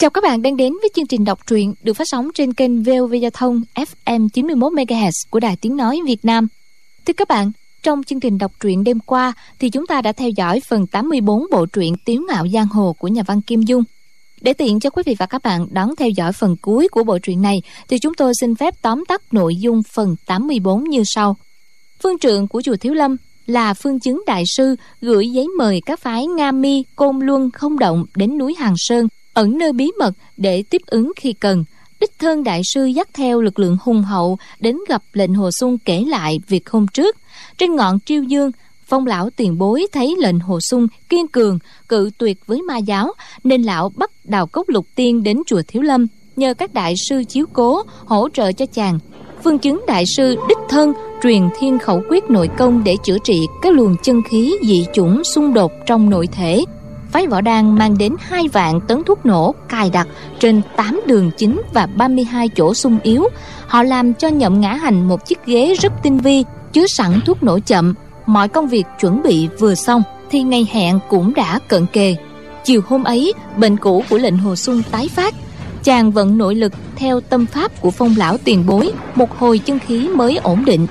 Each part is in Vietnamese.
Chào các bạn đang đến với chương trình đọc truyện được phát sóng trên kênh VOV Giao thông FM 91 MHz của Đài Tiếng nói Việt Nam. Thưa các bạn, trong chương trình đọc truyện đêm qua thì chúng ta đã theo dõi phần 84 bộ truyện Tiếu ngạo giang hồ của nhà văn Kim Dung. Để tiện cho quý vị và các bạn đón theo dõi phần cuối của bộ truyện này thì chúng tôi xin phép tóm tắt nội dung phần 84 như sau. Phương trượng của chùa Thiếu Lâm là phương chứng đại sư gửi giấy mời các phái Nga Mi, Côn Luân không động đến núi Hàng Sơn ẩn nơi bí mật để tiếp ứng khi cần. Đích thân đại sư dắt theo lực lượng hùng hậu đến gặp lệnh hồ xuân kể lại việc hôm trước. Trên ngọn triêu dương, phong lão tiền bối thấy lệnh hồ xuân kiên cường, cự tuyệt với ma giáo, nên lão bắt đào cốc lục tiên đến chùa thiếu lâm, nhờ các đại sư chiếu cố, hỗ trợ cho chàng. Phương chứng đại sư đích thân truyền thiên khẩu quyết nội công để chữa trị các luồng chân khí dị chủng xung đột trong nội thể phái võ đan mang đến hai vạn tấn thuốc nổ cài đặt trên 8 đường chính và 32 chỗ sung yếu. Họ làm cho nhậm ngã hành một chiếc ghế rất tinh vi, chứa sẵn thuốc nổ chậm. Mọi công việc chuẩn bị vừa xong thì ngày hẹn cũng đã cận kề. Chiều hôm ấy, bệnh cũ của lệnh Hồ Xuân tái phát. Chàng vận nội lực theo tâm pháp của phong lão tiền bối, một hồi chân khí mới ổn định.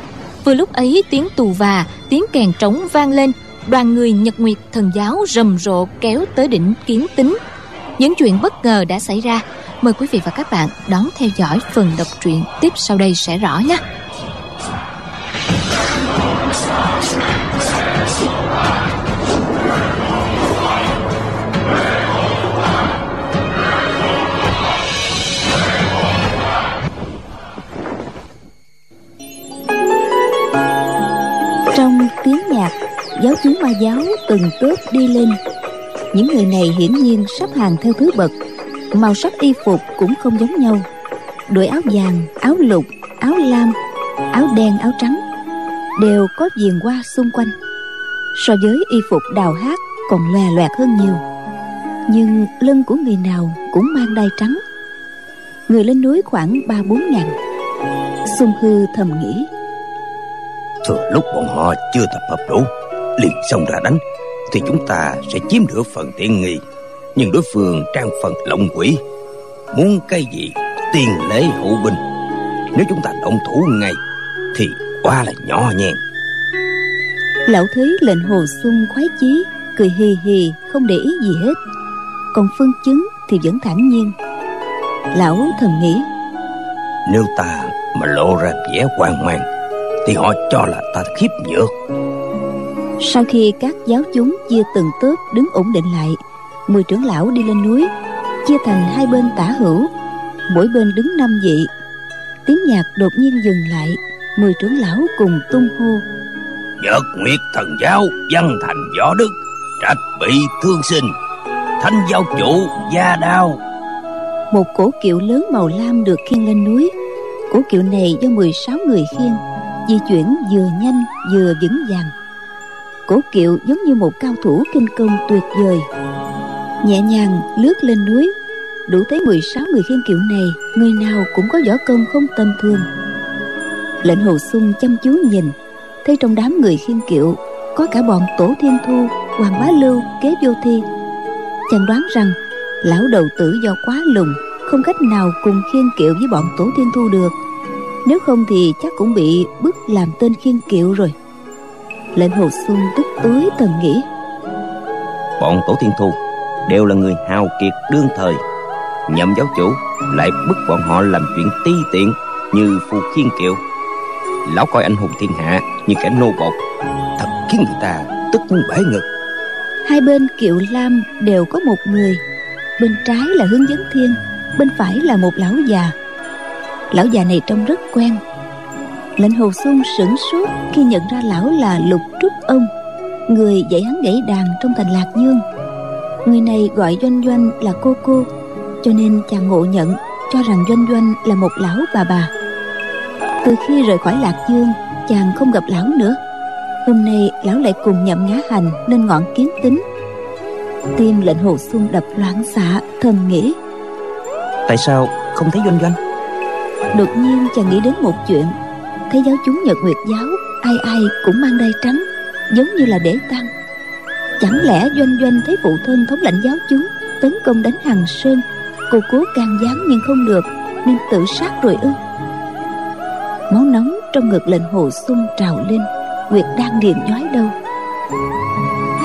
Vừa lúc ấy tiếng tù và, tiếng kèn trống vang lên, đoàn người Nhật Nguyệt thần giáo rầm rộ kéo tới đỉnh kiến tính. Những chuyện bất ngờ đã xảy ra. Mời quý vị và các bạn đón theo dõi phần đọc truyện tiếp sau đây sẽ rõ nhé. Trong tiếng nhạc giáo chúng ma giáo từng tớp đi lên. Những người này hiển nhiên sắp hàng theo thứ bậc, màu sắc y phục cũng không giống nhau. Đội áo vàng, áo lục, áo lam, áo đen, áo trắng đều có viền hoa xung quanh. So với y phục đào hát còn lòe loẹt hơn nhiều. Nhưng lưng của người nào cũng mang đai trắng. Người lên núi khoảng ba bốn ngàn. Xung hư thầm nghĩ. Thừa lúc bọn họ chưa tập hợp đủ liền xông ra đánh thì chúng ta sẽ chiếm được phần tiện nghi. Nhưng đối phương trang phần lộng quỷ muốn cái gì tiền lễ hậu binh. Nếu chúng ta động thủ ngay thì quá là nhỏ nhen lão thấy lệnh hồ sung khoái chí cười hì hì không để ý gì hết. Còn phương chứng thì vẫn thản nhiên. Lão thầm nghĩ nếu ta mà lộ ra vẻ hoang mang thì họ cho là ta khiếp nhược sau khi các giáo chúng chia từng tớp đứng ổn định lại mười trưởng lão đi lên núi chia thành hai bên tả hữu. Mỗi bên đứng năm vị. Tiếng nhạc đột nhiên dừng lại mười trưởng lão cùng tung hô. Nhật nguyệt thần giáo văn thành võ đức trạch bị thương sinh thanh giáo chủ gia đao. Một cổ kiệu lớn màu lam được khiêng lên núi. Cổ kiệu này do 16 người khiêng di chuyển vừa nhanh vừa vững vàng cổ kiệu giống như một cao thủ kinh công tuyệt vời. Nhẹ nhàng lướt lên núi, đủ thấy 16 người khiên kiệu này, người nào cũng có võ công không tầm thường. Lệnh hồ sung chăm chú nhìn, thấy trong đám người khiên kiệu, có cả bọn tổ thiên thu, hoàng bá lưu, kế vô thi. Chàng đoán rằng, lão đầu tử do quá lùng, không cách nào cùng khiên kiệu với bọn tổ thiên thu được. Nếu không thì chắc cũng bị bức làm tên khiên kiệu rồi lệnh hồ xuân tức tối thầm nghĩ. Bọn tổ thiên thu đều là người hào kiệt đương thời. Nhậm giáo chủ lại bức bọn họ làm chuyện ti tiện như phù khiên kiệu lão coi anh hùng thiên hạ như kẻ nô bột thật khiến người ta tức muốn bể ngực. Hai bên kiệu lam đều có một người. Bên trái là hướng dẫn thiên bên phải là một lão già. Lão già này trông rất quen lệnh hồ xuân sửng sốt khi nhận ra lão là lục trúc ông người dạy hắn gãy đàn trong thành lạc dương. Người này gọi doanh doanh là cô cô cho nên chàng ngộ nhận cho rằng doanh doanh là một lão bà bà. Từ khi rời khỏi lạc dương chàng không gặp lão nữa. Hôm nay lão lại cùng nhậm ngã hành lên ngọn kiến tính. Tim lệnh hồ xuân đập loạn xạ thầm nghĩ. Tại sao không thấy doanh doanh? Đột nhiên chàng nghĩ đến một chuyện thấy giáo chúng nhật nguyệt giáo, ai ai cũng mang đai trắng, giống như là để tăng chẳng lẽ doanh doanh thấy phụ thân thống lãnh giáo chúng, tấn công đánh hằng sơn, cô cố can gián nhưng không được, nên tự sát rồi ư? Máu nóng trong ngực lệnh hồ sung trào lên, nguyệt đang điền nhói đâu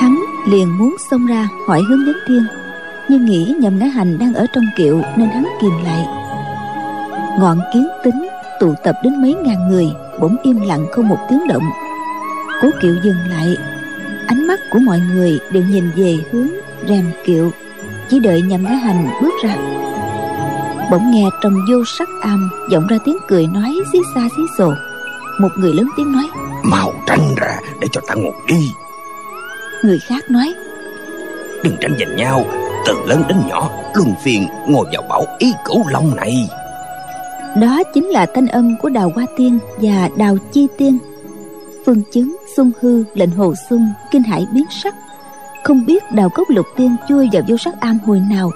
hắn liền muốn xông ra hỏi hướng đến thiên, nhưng nghĩ nhầm ngã hành đang ở trong kiệu nên hắn kìm lại. Ngọn kiến tính tụ tập đến mấy ngàn người bỗng im lặng không một tiếng động. Cố kiệu dừng lại. Ánh mắt của mọi người đều nhìn về hướng rèm kiệu chỉ đợi nhầm ngã hành bước ra. Bỗng nghe trong vô sắc am vọng ra tiếng cười nói xí xa xí xồ. Một người lớn tiếng nói mau tranh ra để cho ta ngồi đi. Người khác nói đừng tranh giành nhau từ lớn đến nhỏ luân phiên ngồi vào bảo ý cửu long này đó chính là thanh âm của đào hoa tiên và đào chi tiên. Phương chứng xung hư, lệnh hồ xuân, kinh hải biến sắc. Không biết đào cốc lục tiên chui vào vô sắc am hồi nào.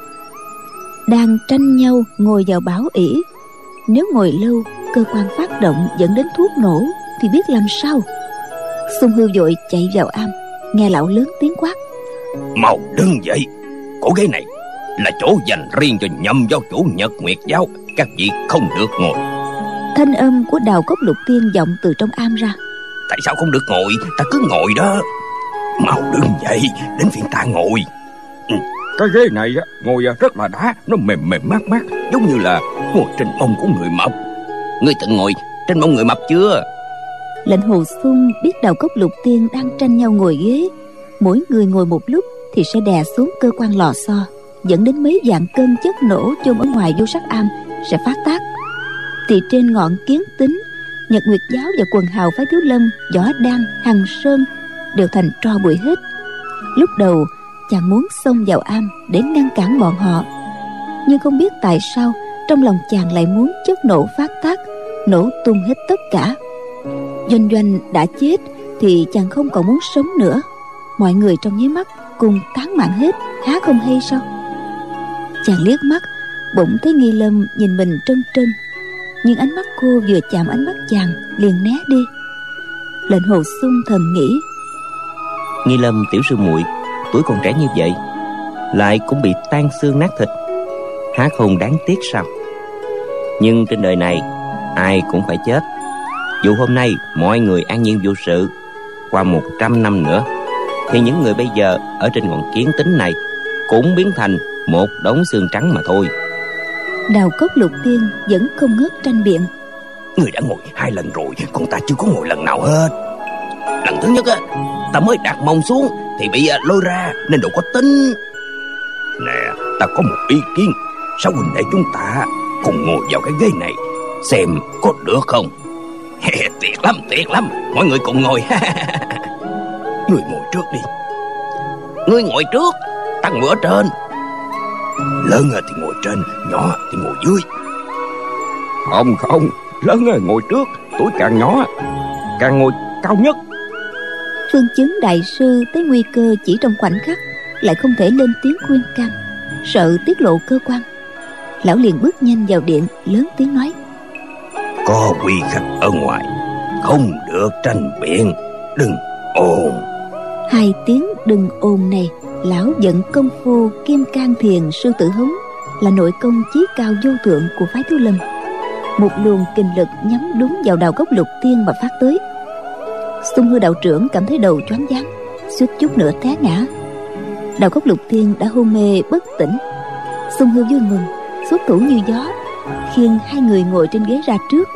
Đang tranh nhau ngồi vào bảo ỷ. Nếu ngồi lâu, cơ quan phát động dẫn đến thuốc nổ thì biết làm sao? Xung hư vội chạy vào am, nghe lão lớn tiếng quát. Mau đứng dậy, cổ ghế này là chỗ dành riêng cho nhâm giáo chủ nhật nguyệt giáo các vị không được ngồi. Thanh âm của đào cốc lục tiên vọng từ trong am ra. Tại sao không được ngồi? Ta cứ ngồi đó. Mau đứng dậy đến phiên ta ngồi. Ừ, cái ghế này á ngồi rất là đá nó mềm mềm mát mát giống như là ngồi trên mông của người mập. Ngươi từng ngồi trên mông người mập chưa? Lệnh hồ sung biết đào cốc lục tiên đang tranh nhau ngồi ghế. Mỗi người ngồi một lúc thì sẽ đè xuống cơ quan lò xo dẫn đến mấy dạng cân chất nổ chôn ở ngoài vô sắc am sẽ phát tác. Thì trên ngọn kiến tính, nhật nguyệt giáo và quần hào phái thiếu lâm, võ đan, hằng sơn đều thành tro bụi hết. Lúc đầu, chàng muốn xông vào am để ngăn cản bọn họ. Nhưng không biết tại sao, trong lòng chàng lại muốn chất nổ phát tác, nổ tung hết tất cả. Doanh doanh đã chết thì chàng không còn muốn sống nữa. Mọi người trong nháy mắt cùng tán mạng hết, há không hay sao? Chàng liếc mắt bỗng thấy nghi lâm nhìn mình trân trân, nhưng ánh mắt cô vừa chạm ánh mắt chàng liền né đi. Lệnh hồ sung thầm nghĩ, nghi lâm tiểu sư muội, tuổi còn trẻ như vậy, lại cũng bị tan xương nát thịt, há không đáng tiếc sao? Nhưng trên đời này, ai cũng phải chết. Dù hôm nay mọi người an nhiên vô sự, qua một trăm năm nữa, thì những người bây giờ ở trên ngọn kiến tính này cũng biến thành một đống xương trắng mà thôi đào cốc lục tiên vẫn không ngớt tranh biện. Người đã ngồi hai lần rồi, còn ta chưa có ngồi lần nào hết. Lần thứ nhất á, ta mới đặt mông xuống, thì bị à, lôi ra, nên đâu có tính nè, ta có một ý kiến. Sao huynh đệ chúng ta cùng ngồi vào cái ghế này, xem có được không? Tuyệt lắm tuyệt lắm. Mọi người cùng ngồi. Người ngồi trước đi. Người ngồi trước, ta ngồi ở trên lớn thì ngồi trên nhỏ thì ngồi dưới. Không không lớn ngồi trước tuổi càng nhỏ càng ngồi cao nhất. Phương chứng đại sư tới nguy cơ chỉ trong khoảnh khắc lại không thể lên tiếng khuyên can sợ tiết lộ cơ quan. Lão liền bước nhanh vào điện lớn tiếng nói. Có quy khách ở ngoài không được tranh biện đừng ồn. Hai tiếng đừng ồn này lão giận công phu kim can thiền sư tử hống là nội công chí cao vô thượng của phái thiếu lâm. Một luồng kinh lực nhắm đúng vào đầu gốc lục tiên mà phát tới. Xung hư đạo trưởng cảm thấy đầu choáng váng, suýt chút nữa té ngã. Đầu gốc lục tiên đã hôn mê bất tỉnh. Xung hư vui mừng, xuất thủ như gió, khiêng hai người ngồi trên ghế ra trước.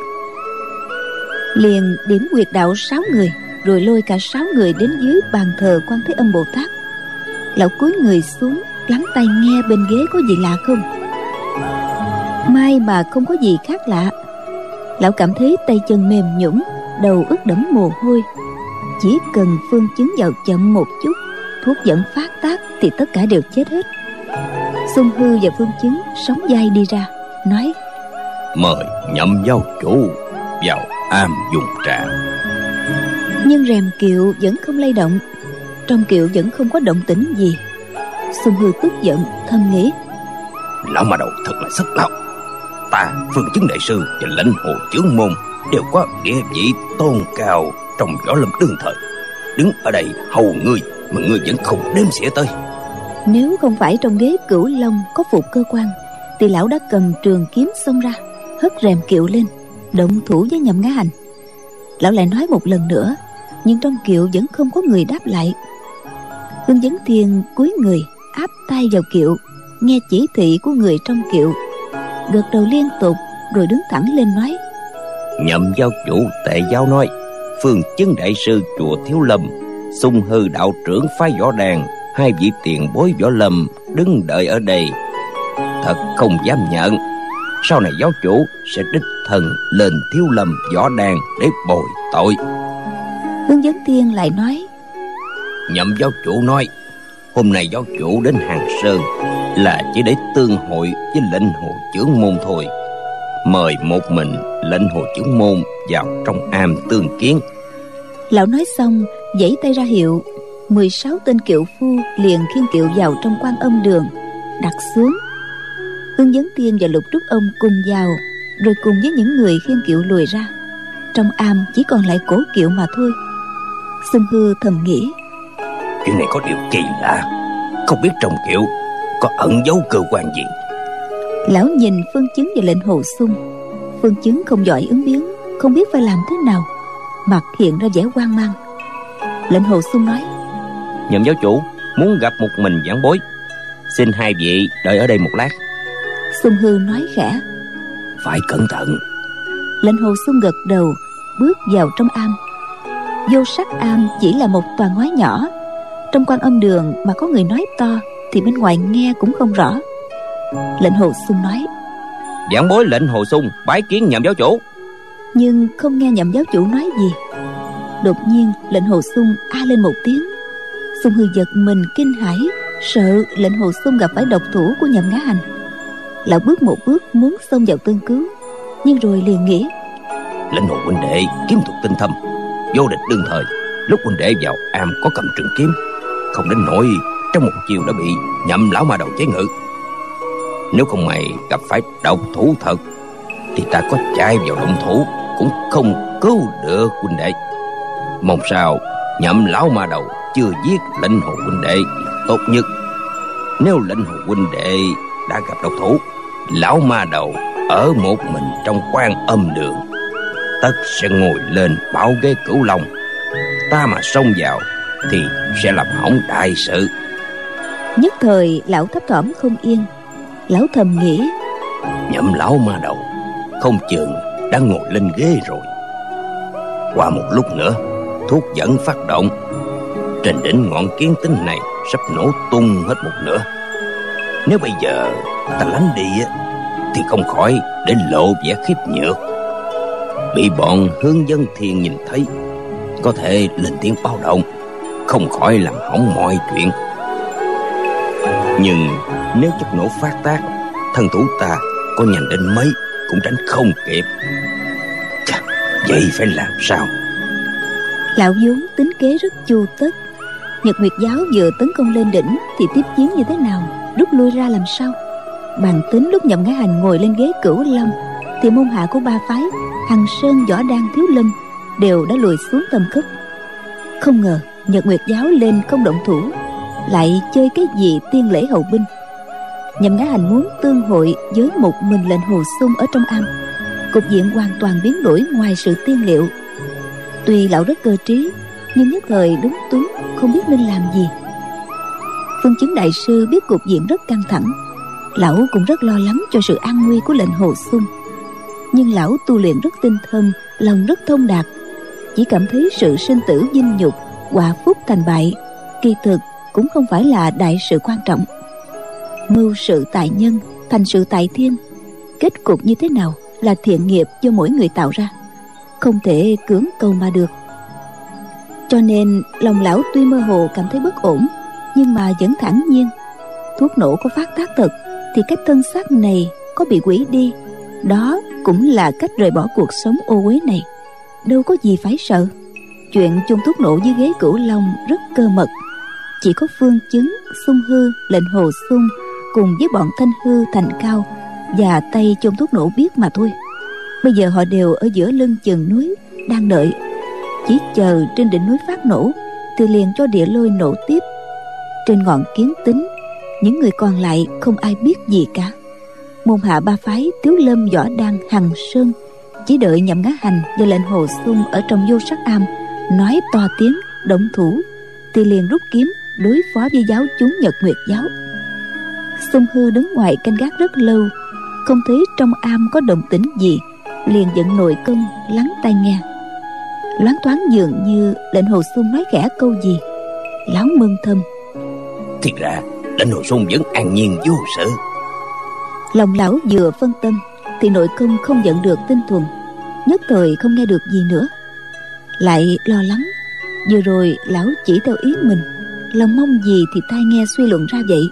Liền điểm quyệt đạo sáu người, rồi lôi cả sáu người đến dưới bàn thờ quan thế âm bồ tát lão cúi người xuống lắng tay nghe bên ghế có gì lạ không? Mai mà không có gì khác lạ. Lão cảm thấy tay chân mềm nhũn đầu ướt đẫm mồ hôi. Chỉ cần phương chứng vào chậm một chút thuốc dẫn phát tác thì tất cả đều chết hết. Xung hư và phương chứng sống dai đi ra nói mời nhậm giáo chủ vào am dùng trà. Nhưng rèm kiệu vẫn không lay động trong kiệu vẫn không có động tĩnh gì. Xung hư tức giận thầm nghĩ. Lão mà đầu thật là sức lão ta phương chứng đại sư và lãnh hồ chướng môn đều có địa vị tôn cao trong võ lâm đương thời. Đứng ở đây hầu ngươi mà ngươi vẫn không đếm xỉa tới. Nếu không phải trong ghế cửu long có phục cơ quan thì lão đã cầm trường kiếm xông ra hất rèm kiệu lên động thủ với nhậm ngã hành. Lão lại nói một lần nữa nhưng trong kiệu vẫn không có người đáp lại hương vấn thiên cúi người áp tay vào kiệu nghe chỉ thị của người trong kiệu. Gật đầu liên tục rồi đứng thẳng lên nói. Nhậm giáo chủ tệ giáo nói phương chứng đại sư chùa thiếu lâm sung hư đạo trưởng phái võ đàn hai vị tiền bối võ lâm đứng đợi ở đây. Thật không dám nhận. Sau này giáo chủ sẽ đích thần lên thiếu lâm võ đàn để bồi tội. Hướng dẫn tiên lại nói nhậm giáo chủ nói, hôm nay giáo chủ đến hàng sơn là chỉ để tương hội với lệnh hồ trưởng môn thôi. Mời một mình lệnh hồ trưởng môn vào trong am tương kiến. Lão nói xong, giãy tay ra hiệu 16 tên kiệu phu liền khiêng kiệu vào trong quan âm đường, đặt xuống. Hương dấn tiên và lục trúc ông cùng vào, rồi cùng với những người khiêng kiệu lùi ra. Trong am chỉ còn lại cổ kiệu mà thôi. Xuân hư thầm nghĩ chuyện này có điều kỳ lạ. Không biết trong kiệu có ẩn giấu cơ quan gì. Lão nhìn phương chứng và lệnh hồ sung. Phương chứng không giỏi ứng biến không biết phải làm thế nào mặt hiện ra vẻ hoang mang. Lệnh hồ sung nói nhậm giáo chủ muốn gặp một mình giảng bối. Xin hai vị đợi ở đây một lát. Sung hư nói khẽ phải cẩn thận. Lệnh hồ sung gật đầu bước vào trong am. Vô sắc am chỉ là một toàn ngói nhỏ trong quan âm đường mà có người nói to thì bên ngoài nghe cũng không rõ. Lệnh hồ sung nói giảng bối lệnh hồ sung bái kiến nhậm giáo chủ. Nhưng không nghe nhậm giáo chủ nói gì. Đột nhiên lệnh hồ sung a lên một tiếng. Sung hư giật mình kinh hãi sợ lệnh hồ sung gặp phải độc thủ của nhậm ngã hành. Lão bước một bước muốn xông vào tương cứu nhưng rồi liền nghĩ lệnh hồ huynh đệ kiếm thuật tinh thâm vô địch đương thời lúc huynh đệ vào am có cầm trường kiếm không đến nỗi trong một chiều đã bị nhậm lão ma đầu chế ngự. Nếu không mày gặp phải độc thủ thật, thì ta có chạy vào động thủ cũng không cứu được huynh đệ. Mong sao nhậm lão ma đầu chưa giết lệnh hồ huynh đệ tốt nhất. Nếu lệnh hồ huynh đệ đã gặp độc thủ, lão ma đầu ở một mình trong quan âm đường, tất sẽ ngồi lên bảo ghế cửu long. Ta mà xông vào thì sẽ làm hỏng đại sự. Nhất thời lão thấp thỏm không yên. Lão thầm nghĩ nhậm lão ma đầu không chừng đã ngồi lên ghế rồi. Qua một lúc nữa thuốc dẫn phát động. Trên đỉnh ngọn kiến tinh này sắp nổ tung hết một nửa. Nếu bây giờ ta lánh đi thì không khỏi để lộ vẻ khiếp nhược. Bị bọn hướng dân thiên nhìn thấy có thể lên tiếng báo động không khỏi làm hỏng mọi chuyện. Nhưng nếu chất nổ phát tác thân thủ ta có nhanh đến mấy cũng tránh không kịp. Chà, vậy phải làm sao? Lão vốn tính kế rất chu tất. Nhật nguyệt giáo vừa tấn công lên đỉnh thì tiếp chiến như thế nào? Rút lui ra làm sao? Bàn tính lúc nhậm ngã hành ngồi lên ghế cửu long thì môn hạ của ba phái hằng sơn võ đan thiếu lâm đều đã lùi xuống tầm khúc không ngờ nhật nguyệt giáo lên không động thủ, lại chơi cái gì tiên lễ hậu binh. Nhậm ngã hành muốn tương hội với một mình lệnh hồ sung ở trong am, cục diện hoàn toàn biến đổi ngoài sự tiên liệu. Tuy lão rất cơ trí, nhưng nhất thời đúng túng, không biết nên làm gì. Phương chứng đại sư biết cục diện rất căng thẳng, lão cũng rất lo lắng cho sự an nguy của lệnh hồ sung. Nhưng lão tu luyện rất tinh thâm lòng rất thông đạt, chỉ cảm thấy sự sinh tử dinh nhục quả phúc thành bại, kỳ thực cũng không phải là đại sự quan trọng. Mưu sự tại nhân thành sự tại thiên, kết cục như thế nào là thiện nghiệp do mỗi người tạo ra, không thể cưỡng cầu mà được. Cho nên lòng lão tuy mơ hồ cảm thấy bất ổn, nhưng mà vẫn thản nhiên. Thuốc nổ có phát tác thật thì cái thân xác này có bị quỷ đi, đó cũng là cách rời bỏ cuộc sống ô uế này. Đâu có gì phải sợ chuyện chung thuốc nổ dưới ghế cửu long rất cơ mật. Chỉ có phương chứng sung hư, lệnh hồ sung cùng với bọn thanh hư, thành cao và tay chung thuốc nổ biết mà thôi. Bây giờ họ đều ở giữa lưng chừng núi, đang đợi. Chỉ chờ trên đỉnh núi phát nổ, thì liền cho địa lôi nổ tiếp. Trên ngọn kiến tính, những người còn lại không ai biết gì cả. Môn hạ ba phái tiếu lâm, võ đăng, hằng sơn chỉ đợi nhậm ngã hành và lệnh hồ xung ở trong vô sắc am nói to tiếng động thủ. Thì liền rút kiếm đối phó với giáo chúng nhật nguyệt giáo. Xung hư đứng ngoài canh gác rất lâu không thấy trong am có động tĩnh gì liền giận nội công lắng tai nghe. Loáng thoáng dường như lệnh hồ xung nói khẽ câu gì lão mừng thầm. Thì ra lệnh hồ xung vẫn an nhiên vô sự. Lòng lão vừa phân tâm thì nội công không giận được tinh thuần nhất thời không nghe được gì nữa lại lo lắng. Vừa rồi lão chỉ theo ý mình lòng mong gì thì tai nghe suy luận ra vậy?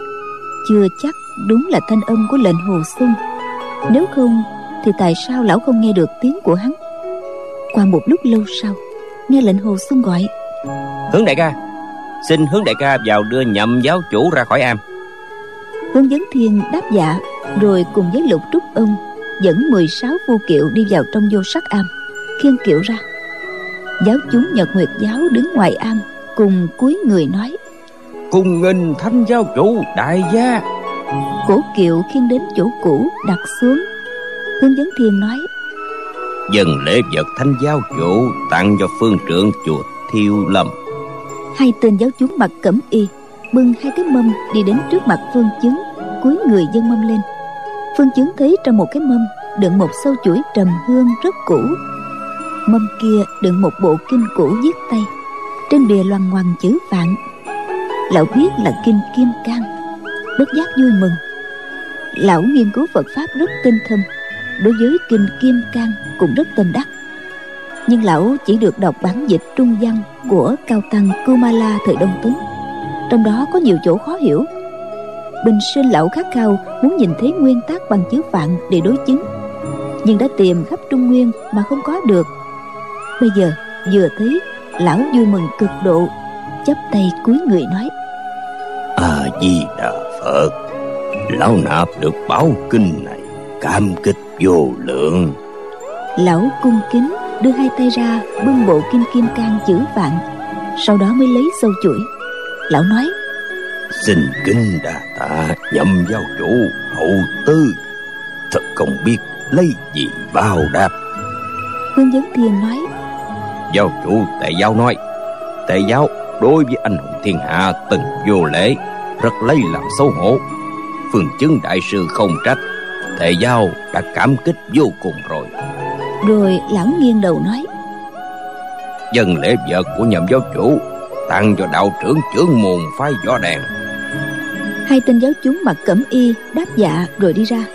Chưa chắc đúng là thanh âm của lệnh hồ xuân. Nếu không thì tại sao lão không nghe được tiếng của hắn? Qua một lúc lâu sau nghe lệnh hồ xuân gọi. Hướng đại ca xin hướng đại ca vào đưa nhậm giáo chủ ra khỏi am. Hướng vấn thiên đáp dạ rồi cùng với lục trúc ân dẫn 16 phu kiệu đi vào trong vô sắc am khiêng kiệu ra giáo chúng nhật nguyệt giáo đứng ngoài am cùng cúi người nói cùng nghênh thanh giáo chủ đại gia. Cổ kiệu khiêng đến chỗ cũ đặt xuống. Hướng vấn thiên nói dần lễ vật thanh giáo chủ tặng cho phương trưởng chùa thiêu lâm. Hai tên giáo chúng mặc cẩm y bưng hai cái mâm đi đến trước mặt phương chứng cúi người dâng mâm lên. Phương chứng thấy trong một cái mâm đựng một sâu chuỗi trầm hương rất cũ mâm kia đựng một bộ kinh cũ viết tay. Trên bìa loằng ngoằng chữ vạn. Lão biết là kinh kim cang. Bất giác vui mừng. Lão nghiên cứu phật pháp rất tinh thâm đối với kinh kim cang cũng rất tâm đắc. Nhưng lão chỉ được đọc bản dịch trung văn của cao tăng kumala thời đông tấn. Trong đó có nhiều chỗ khó hiểu. Bình sinh lão khát khao muốn nhìn thấy nguyên tác bằng chữ vạn để đối chứng. Nhưng đã tìm khắp trung nguyên mà không có được bây giờ vừa thấy lão vui mừng cực độ chắp tay cúi người nói. A di đà phật lão nạp được báo kinh này cảm kích vô lượng. Lão cung kính đưa hai tay ra bưng bộ kim kim cang chữ vạn sau đó mới lấy sâu chuỗi. Lão nói xin kính đà tạ nhậm giáo chủ hậu tư. Thật không biết lấy gì bao đáp hương vấn thiên nói giáo chủ tề giáo nói tề giáo đối với anh hùng thiên hạ từng vô lễ rất lấy làm xấu hổ. Phương chứng đại sư không trách thầy giao đã cảm kích vô cùng rồi. Rồi lão nghiêng đầu nói dân lễ vật của nhậm giáo chủ tặng cho đạo trưởng trưởng môn phái võ đàn hai tên giáo chúng mặc cẩm y đáp dạ rồi đi ra.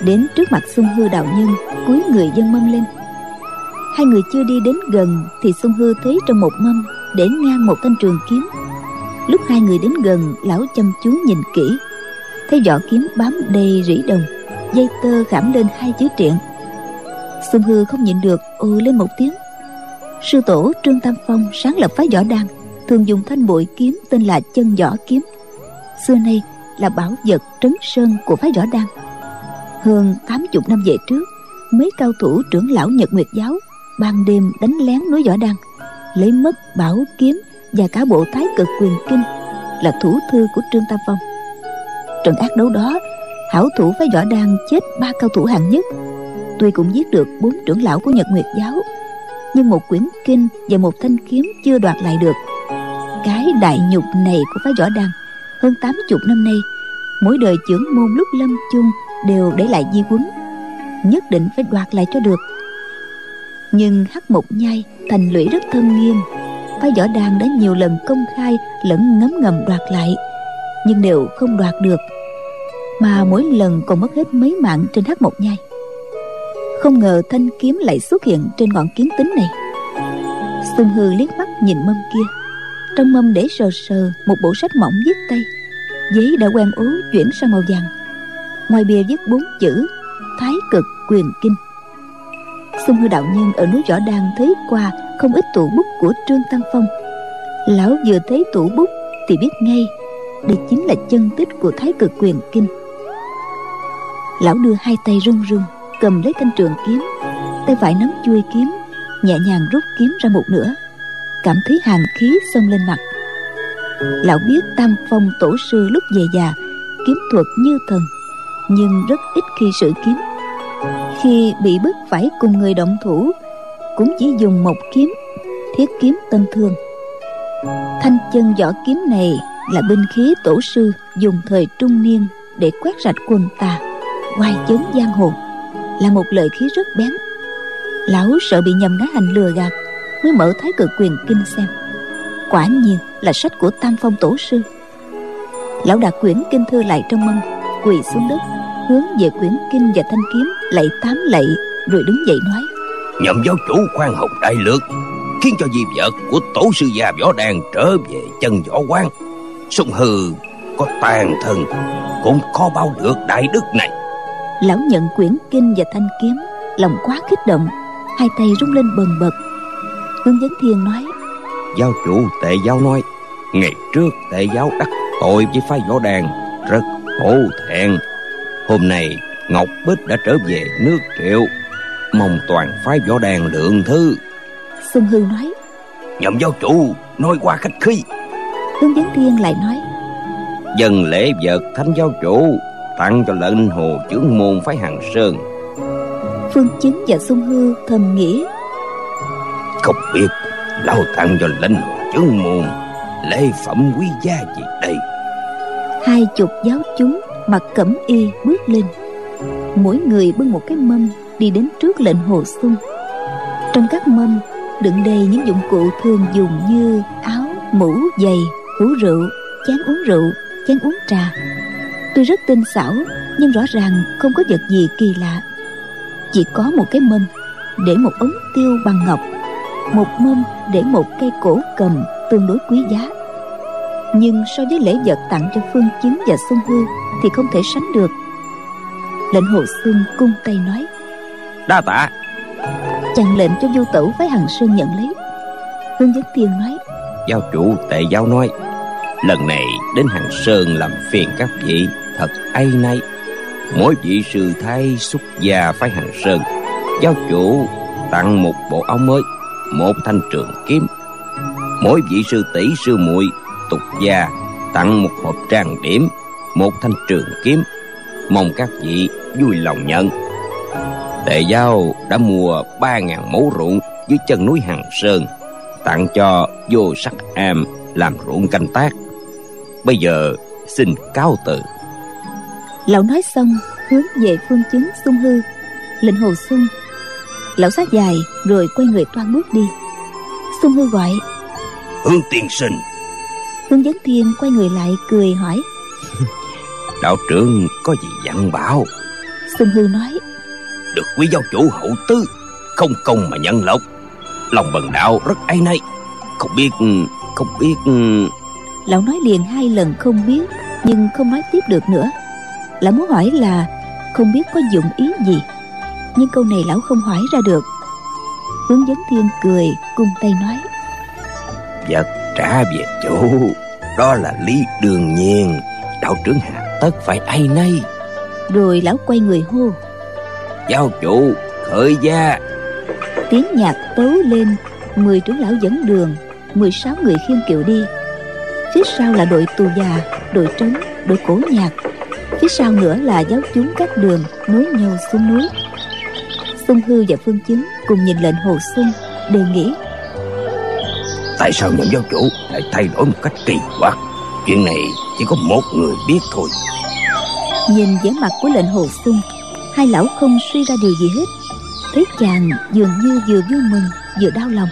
Đến trước mặt xuân hư đạo nhân cúi người dân mâm lên hai người chưa đi đến gần thì xuân hư thấy trong một mâm để ngang một thanh trường kiếm. Lúc hai người đến gần, lão chăm chú nhìn kỹ. Thấy vỏ kiếm bám đầy rỉ đồng, dây tơ khảm lên hai chữ triện. Xuân hư không nhịn được ừ lên một tiếng. Sư tổ trương tam phong sáng lập phái võ đan, thường dùng thanh bội kiếm tên là chân võ kiếm. Xưa nay là bảo vật trấn sơn của phái võ đan. Hơn 80 năm về trước, mấy cao thủ trưởng lão nhật nguyệt giáo ban đêm đánh lén núi võ đan lấy mất bảo kiếm và cả bộ thái cực quyền kinh là thủ thư của trương tam phong. Trận ác đấu đó, hảo thủ với võ đan chết ba cao thủ hạng nhất. Tuy cũng giết được bốn trưởng lão của nhật nguyệt giáo, nhưng một quyển kinh và một thanh kiếm chưa đoạt lại được. Cái đại nhục này của phái võ đan hơn tám chục năm nay, mỗi đời trưởng môn lúc lâm chung đều để lại di quấn nhất định phải đoạt lại cho được nhưng hắc một nhai thành lũy rất thâm nghiêm phái võ đan đã nhiều lần công khai lẫn ngấm ngầm đoạt lại, nhưng đều không đoạt được, mà mỗi lần còn mất hết mấy mạng trên hắc một nhai. Không ngờ thanh kiếm lại xuất hiện trên ngọn kiếm tính này. Xuân hư liếc mắt nhìn mâm kia. Trong mâm để sờ sờ, một bộ sách mỏng viết tay. Giấy đã quen ố, chuyển sang màu vàng. Ngoài bìa viết bốn chữ, thái cực quyền kinh xuân hư đạo nhân ở núi võ đan thấy qua không ít tủ bút của trương tam phong. Lão vừa thấy tủ bút thì biết ngay, đây chính là chân tích của thái cực quyền kinh. Lão đưa hai tay run run, cầm lấy thanh trường kiếm, tay phải nắm chuôi kiếm, nhẹ nhàng rút kiếm ra một nửa, cảm thấy hàn khí xông lên mặt. Lão biết tam phong tổ sư lúc về già, kiếm thuật như thần, nhưng rất ít khi sử kiếm khi bị bức phải cùng người động thủ, cũng chỉ dùng một kiếm, thiết kiếm tân thương. Thanh chân võ kiếm này là binh khí tổ sư dùng thời trung niên để quét sạch quân ta quay chấn giang hồ, là một lợi khí rất bén. Lão sợ bị nhầm nói hành lừa gạt, mới mở thái cực quyền kinh xem. Quả nhiên là sách của tam phong tổ sư. Lão đặt quyển kinh thư lại trong mâm, quỳ xuống đất hướng về quyển kinh và thanh kiếm lạy tám lạy rồi đứng dậy nói. Nhậm giáo chủ khoan hồng đại lược khiến cho di vật của tổ sư già võ đàn trở về chân võ quan sung hư có tàn thân cũng khó bao được đại đức này. Lão nhận quyển kinh và thanh kiếm lòng quá kích động hai tay rung lên bần bật. Hương vấn thiên nói giáo chủ tệ giáo nói ngày trước tệ giáo đắc tội với phái võ đàn rất hổ thẹn hôm nay ngọc bích đã trở về nước triệu mong toàn phái võ đàn lượng thứ xuân hư nói nhậm giáo chủ nói qua khách khí. Hương vấn thiên lại nói dân lễ vật thánh giáo chủ tặng cho lệnh hồ trưởng môn phái hàng sơn. Phương chính và xuân hư thầm nghĩ không biết lão tặng cho lệnh hồ trưởng môn lễ phẩm quý giá gì đây? Hai chục giáo chúng mặc cẩm y bước lên. Mỗi người bưng một cái mâm đi đến trước lệnh hồ xuân trong các mâm, đựng đầy những dụng cụ thường dùng như áo, mũ, giày, hũ rượu, chén uống rượu, chén uống trà. Tuy rất tinh xảo, nhưng rõ ràng không có vật gì kỳ lạ. Chỉ có một cái mâm để một ống tiêu bằng ngọc, một mâm để một cây cổ cầm tương đối quý giá nhưng so với lễ vật tặng cho phương chính và xuân hư thì không thể sánh được. Lệnh hồ xuân cung tay nói đa tạ. Chàng lệnh cho du tẩu với hằng sơn nhận lấy. Hương vấn tiên nói giáo chủ tệ giáo nói lần này đến hàng sơn làm phiền các vị thật ai nay mỗi vị sư thái xuất gia phái hàng sơn giáo chủ tặng một bộ áo mới một thanh trường kiếm. Mỗi vị sư tỷ sư muội tục gia tặng một hộp trang điểm một thanh trường kiếm. Mong các vị vui lòng nhận. Tề giao đã mua ba ngàn mẫu ruộng dưới chân núi hằng sơn tặng cho vô sắc am làm ruộng canh tác. Bây giờ xin cáo từ. Lão nói xong hướng về phương chứng xung hư lệnh hồ xuân. Lão sát dài rồi quay người toan bước đi. Xung hư gọi hương tiên sinh hương vấn thiên quay người lại cười hỏi. Đạo trưởng có gì dặn bảo? Xung hư nói. Được quý giáo chủ hậu tư không công mà nhận lộc. Lòng bần đạo rất ai nay không biết không biết lão nói liền hai lần không biết nhưng không nói tiếp được nữa. Lão muốn hỏi là không biết có dụng ý gì? Nhưng câu này lão không hỏi ra được. Hướng dẫn thiên cười cung tay nói. Vật trả về chủ đó là lý đương nhiên. Đạo trưởng hạ tất phải ai nay rồi lão quay người hô. Giáo chủ khởi gia. Tiếng nhạc tấu lên. Mười trưởng lão dẫn đường. Mười sáu người khiêng kiệu đi. Phía sau là đội tù già đội trống đội cổ nhạc. Phía sau nữa là giáo chúng các đường nối nhau xuống núi. Xuân hư và phương chứng cùng nhìn lệnh hồ xuân đề nghị tại sao nhậm giáo chủ lại thay đổi một cách kỳ quặc? Chuyện này chỉ có một người biết thôi. Nhìn vẻ mặt của lệnh hồ xuân hai lão không suy ra điều gì hết. Thấy chàng dường như vừa vui mừng, vừa đau lòng.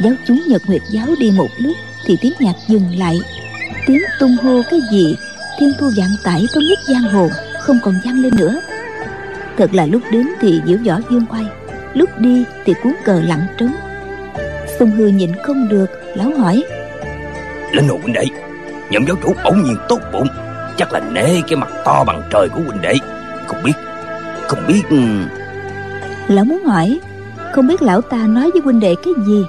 Giáo chúng nhật nguyệt giáo đi một lúc thì tiếng nhạc dừng lại. Tiếng tung hô cái gì? Thiên thu vạn tải trong nhất giang hồ không còn vang lên nữa. Thật là lúc đến thì diễu võ dương quay lúc đi thì cuốn cờ lặng trống. Sông Hư nhịn không được Lão hỏi. Linh hồ huynh đệ. Nhậm giáo chủ bỗng nhiên tốt bụng. Chắc là nể cái mặt to bằng trời của huynh đệ. Không biết Không biết ừ. Lão muốn hỏi Không biết lão ta nói với huynh đệ cái gì?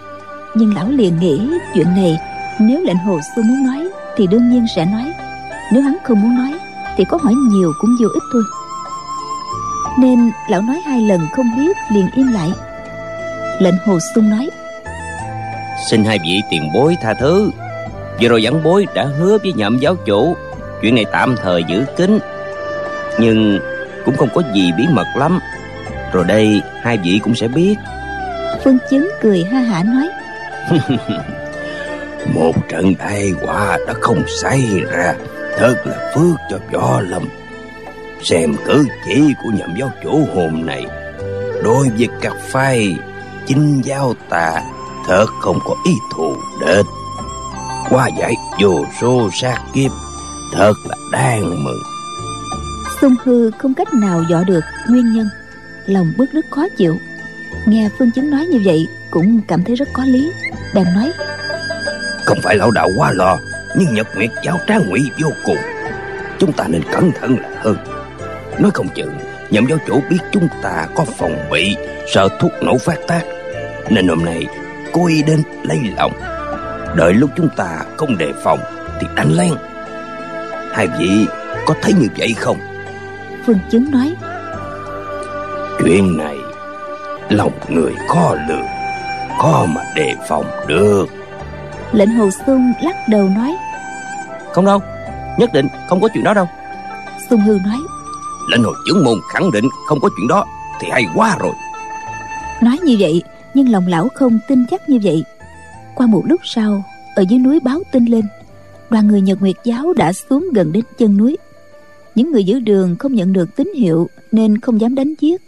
Nhưng lão liền nghĩ chuyện này Nếu lệnh hồ xuân muốn nói Thì đương nhiên sẽ nói. Nếu hắn không muốn nói Thì có hỏi nhiều cũng vô ích thôi. Nên lão nói hai lần không biết liền im lại. Lệnh hồ xuân nói xin hai vị tiền bối tha thứ. Vừa rồi dẫn bối đã hứa với nhậm giáo chủ chuyện này tạm thời giữ kín. Nhưng cũng không có gì bí mật lắm. Rồi đây hai vị cũng sẽ biết. Phương chứng cười ha hả nói. Một trận đại họa đã không xảy ra Thật là phước cho võ lâm. Xem cử chỉ của nhậm giáo chủ hôm nay. Đối với các phái Chính giáo ta Thật không có ý thù địch Qua giải vô số sát kiếp Thật là đáng mừng. Xung hư không cách nào dọ được nguyên nhân. Lòng bức rất khó chịu. Nghe Phương Chứng nói như vậy Cũng cảm thấy rất có lý. Bèn nói Không phải lão đạo quá lo Nhưng Nhật Nguyệt giáo tráng ngụy vô cùng. Chúng ta nên cẩn thận là hơn. Nói không chừng Nhậm giáo chủ biết chúng ta có phòng bị Sợ thuốc nổ phát tác. Nên hôm nay cố ý đến lấy lòng. Đợi lúc chúng ta không đề phòng Thì đánh lên Hai vị có thấy như vậy không? Phương Chứng nói. Chuyện này Lòng người khó lường Khó mà đề phòng được. Lệnh Hồ Xuân lắc đầu nói. Không đâu Nhất định không có chuyện đó đâu. Xuân Hư nói. Lệnh hồ trưởng môn khẳng định không có chuyện đó Thì hay quá rồi. Nói như vậy nhưng lòng lão không tin chắc như vậy. Qua một lúc sau, Ở dưới núi báo tin lên, Đoàn người Nhật Nguyệt Giáo đã xuống gần đến chân núi. Những người giữ đường không nhận được tín hiệu Nên không dám đánh giết,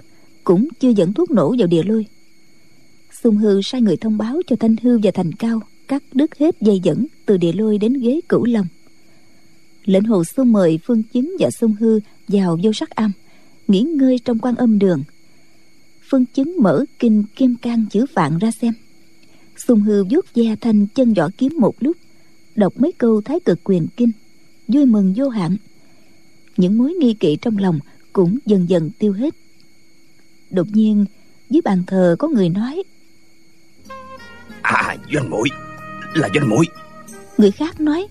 Cũng chưa dẫn thuốc nổ vào địa lôi. Xung Hư sai người thông báo cho Thanh Hư và Thành Cao Cắt đứt hết dây dẫn Từ địa lôi đến ghế cửu long. Lệnh hồ xuân mời phương chính và xuân hư vào vô sắc âm nghỉ ngơi trong quan âm đường phương chứng mở kinh kim cang chữ vạn ra xem. Xuân hư vuốt ve thanh chân võ kiếm một lúc đọc mấy câu thái cực quyền kinh vui mừng vô hạn. Những mối nghi kỵ trong lòng cũng dần dần tiêu hết. Đột nhiên dưới bàn thờ có người nói à doanh muội là doanh muội người khác nói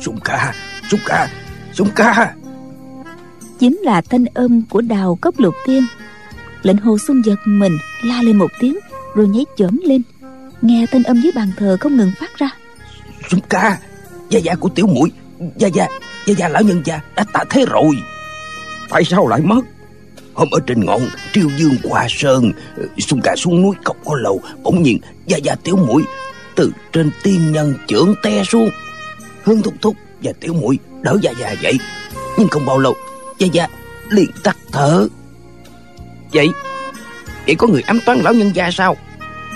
sung ca sung ca sung ca chính là thanh âm của đào cốc lục tiên lệnh hồ xuân giật mình, la lên một tiếng, rồi nháy chởm lên. Nghe tên âm dưới bàn thờ không ngừng phát ra. Sung ca gia gia của tiểu muội gia gia gia gia lão nhân gia đã tạ thế rồi. Tại sao lại mất? Hôm ở trên ngọn triều dương qua sơn sung ca xuống núi cọc có lầu, bỗng nhiên gia gia tiểu muội từ trên tiên nhân trưởng te xuống. Hương thúc thúc, và tiểu muội đỡ gia gia vậy nhưng không bao lâu gia gia liền tắt thở vậy? Vậy có người ám toán lão nhân gia sao?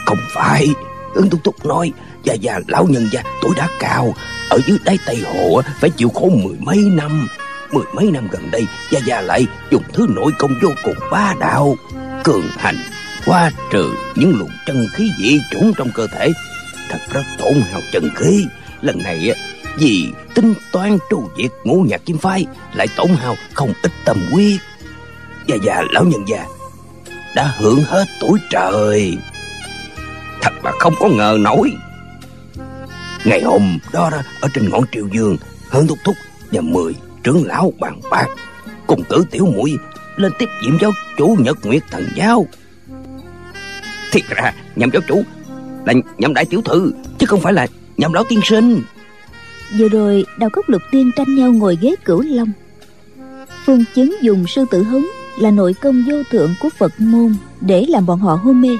Không phải. Ứng Túc Túc nói già già lão nhân gia tuổi đã cao, ở dưới đáy tây hồ phải chịu khổ mười mấy năm. Mười mấy năm gần đây, gia gia lại dùng thứ nội công vô cùng ba đạo, cường hành qua trừ những luồng chân khí dị chủng trong cơ thể. Thật rất tổn hào chân khí. Lần này vì tính toán tru diệt ngũ nhạc kim phái, lại tổn hào không ít tâm huyết. Già già lão nhân già đã hưởng hết tuổi trời. Thật là không có ngờ nổi. Ngày hôm đó, ra ở trên ngọn triều dương hơn thúc thúc và mười trưởng lão bàn bạc cùng cử tiểu muội lên tiếp nhiệm giáo chủ nhật nguyệt thần giáo. Thiệt ra nhậm giáo chủ là nhậm đại tiểu thư chứ không phải là nhậm lão tiên sinh. Vừa rồi đào cốc lục tiên tranh nhau ngồi ghế cửu long. Phương chứng dùng sư tử hống là nội công vô thượng của phật môn để làm bọn họ hôn mê.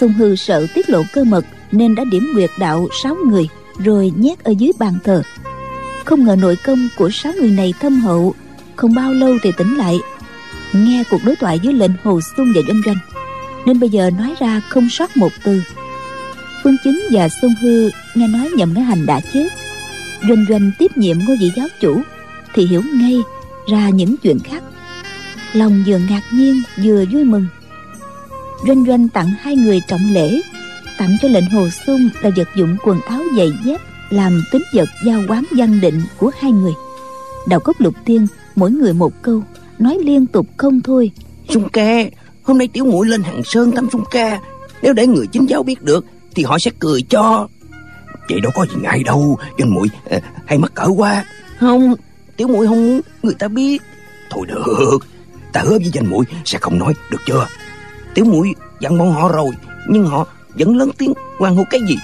Sông hư sợ tiết lộ cơ mật nên đã điểm nguyệt đạo sáu người, rồi nhét ở dưới bàn thờ. Không ngờ nội công của sáu người này thâm hậu, không bao lâu thì tỉnh lại. Nghe cuộc đối thoại với lệnh hồ xuân và doanh doanh, nên bây giờ nói ra không sót một từ. Phương chính và xuân hư nghe nói nhậm cái hành đã chết. Doanh doanh tiếp nhiệm ngôi vị giáo chủ, thì hiểu ngay ra những chuyện khác lòng vừa ngạc nhiên vừa vui mừng. Doanh doanh tặng hai người trọng lễ tặng cho lệnh hồ xuân là vật dụng quần áo giày dép làm tính vật giao quán văn định của hai người. Đào cốc lục tiên mỗi người một câu nói liên tục không thôi. Sung ca hôm nay tiểu muội lên hàng sơn thăm sung ca. Nếu để người chính giáo biết được thì họ sẽ cười cho. Vậy đâu có gì ngại đâu doanh muội à, hay mắc cỡ quá. Không. Tiểu muội không muốn người ta biết. Thôi được ta hứa với danh muội sẽ không nói được chưa? Tiểu muội dặn bọn họ rồi, nhưng họ vẫn lớn tiếng hoan hô cái gì?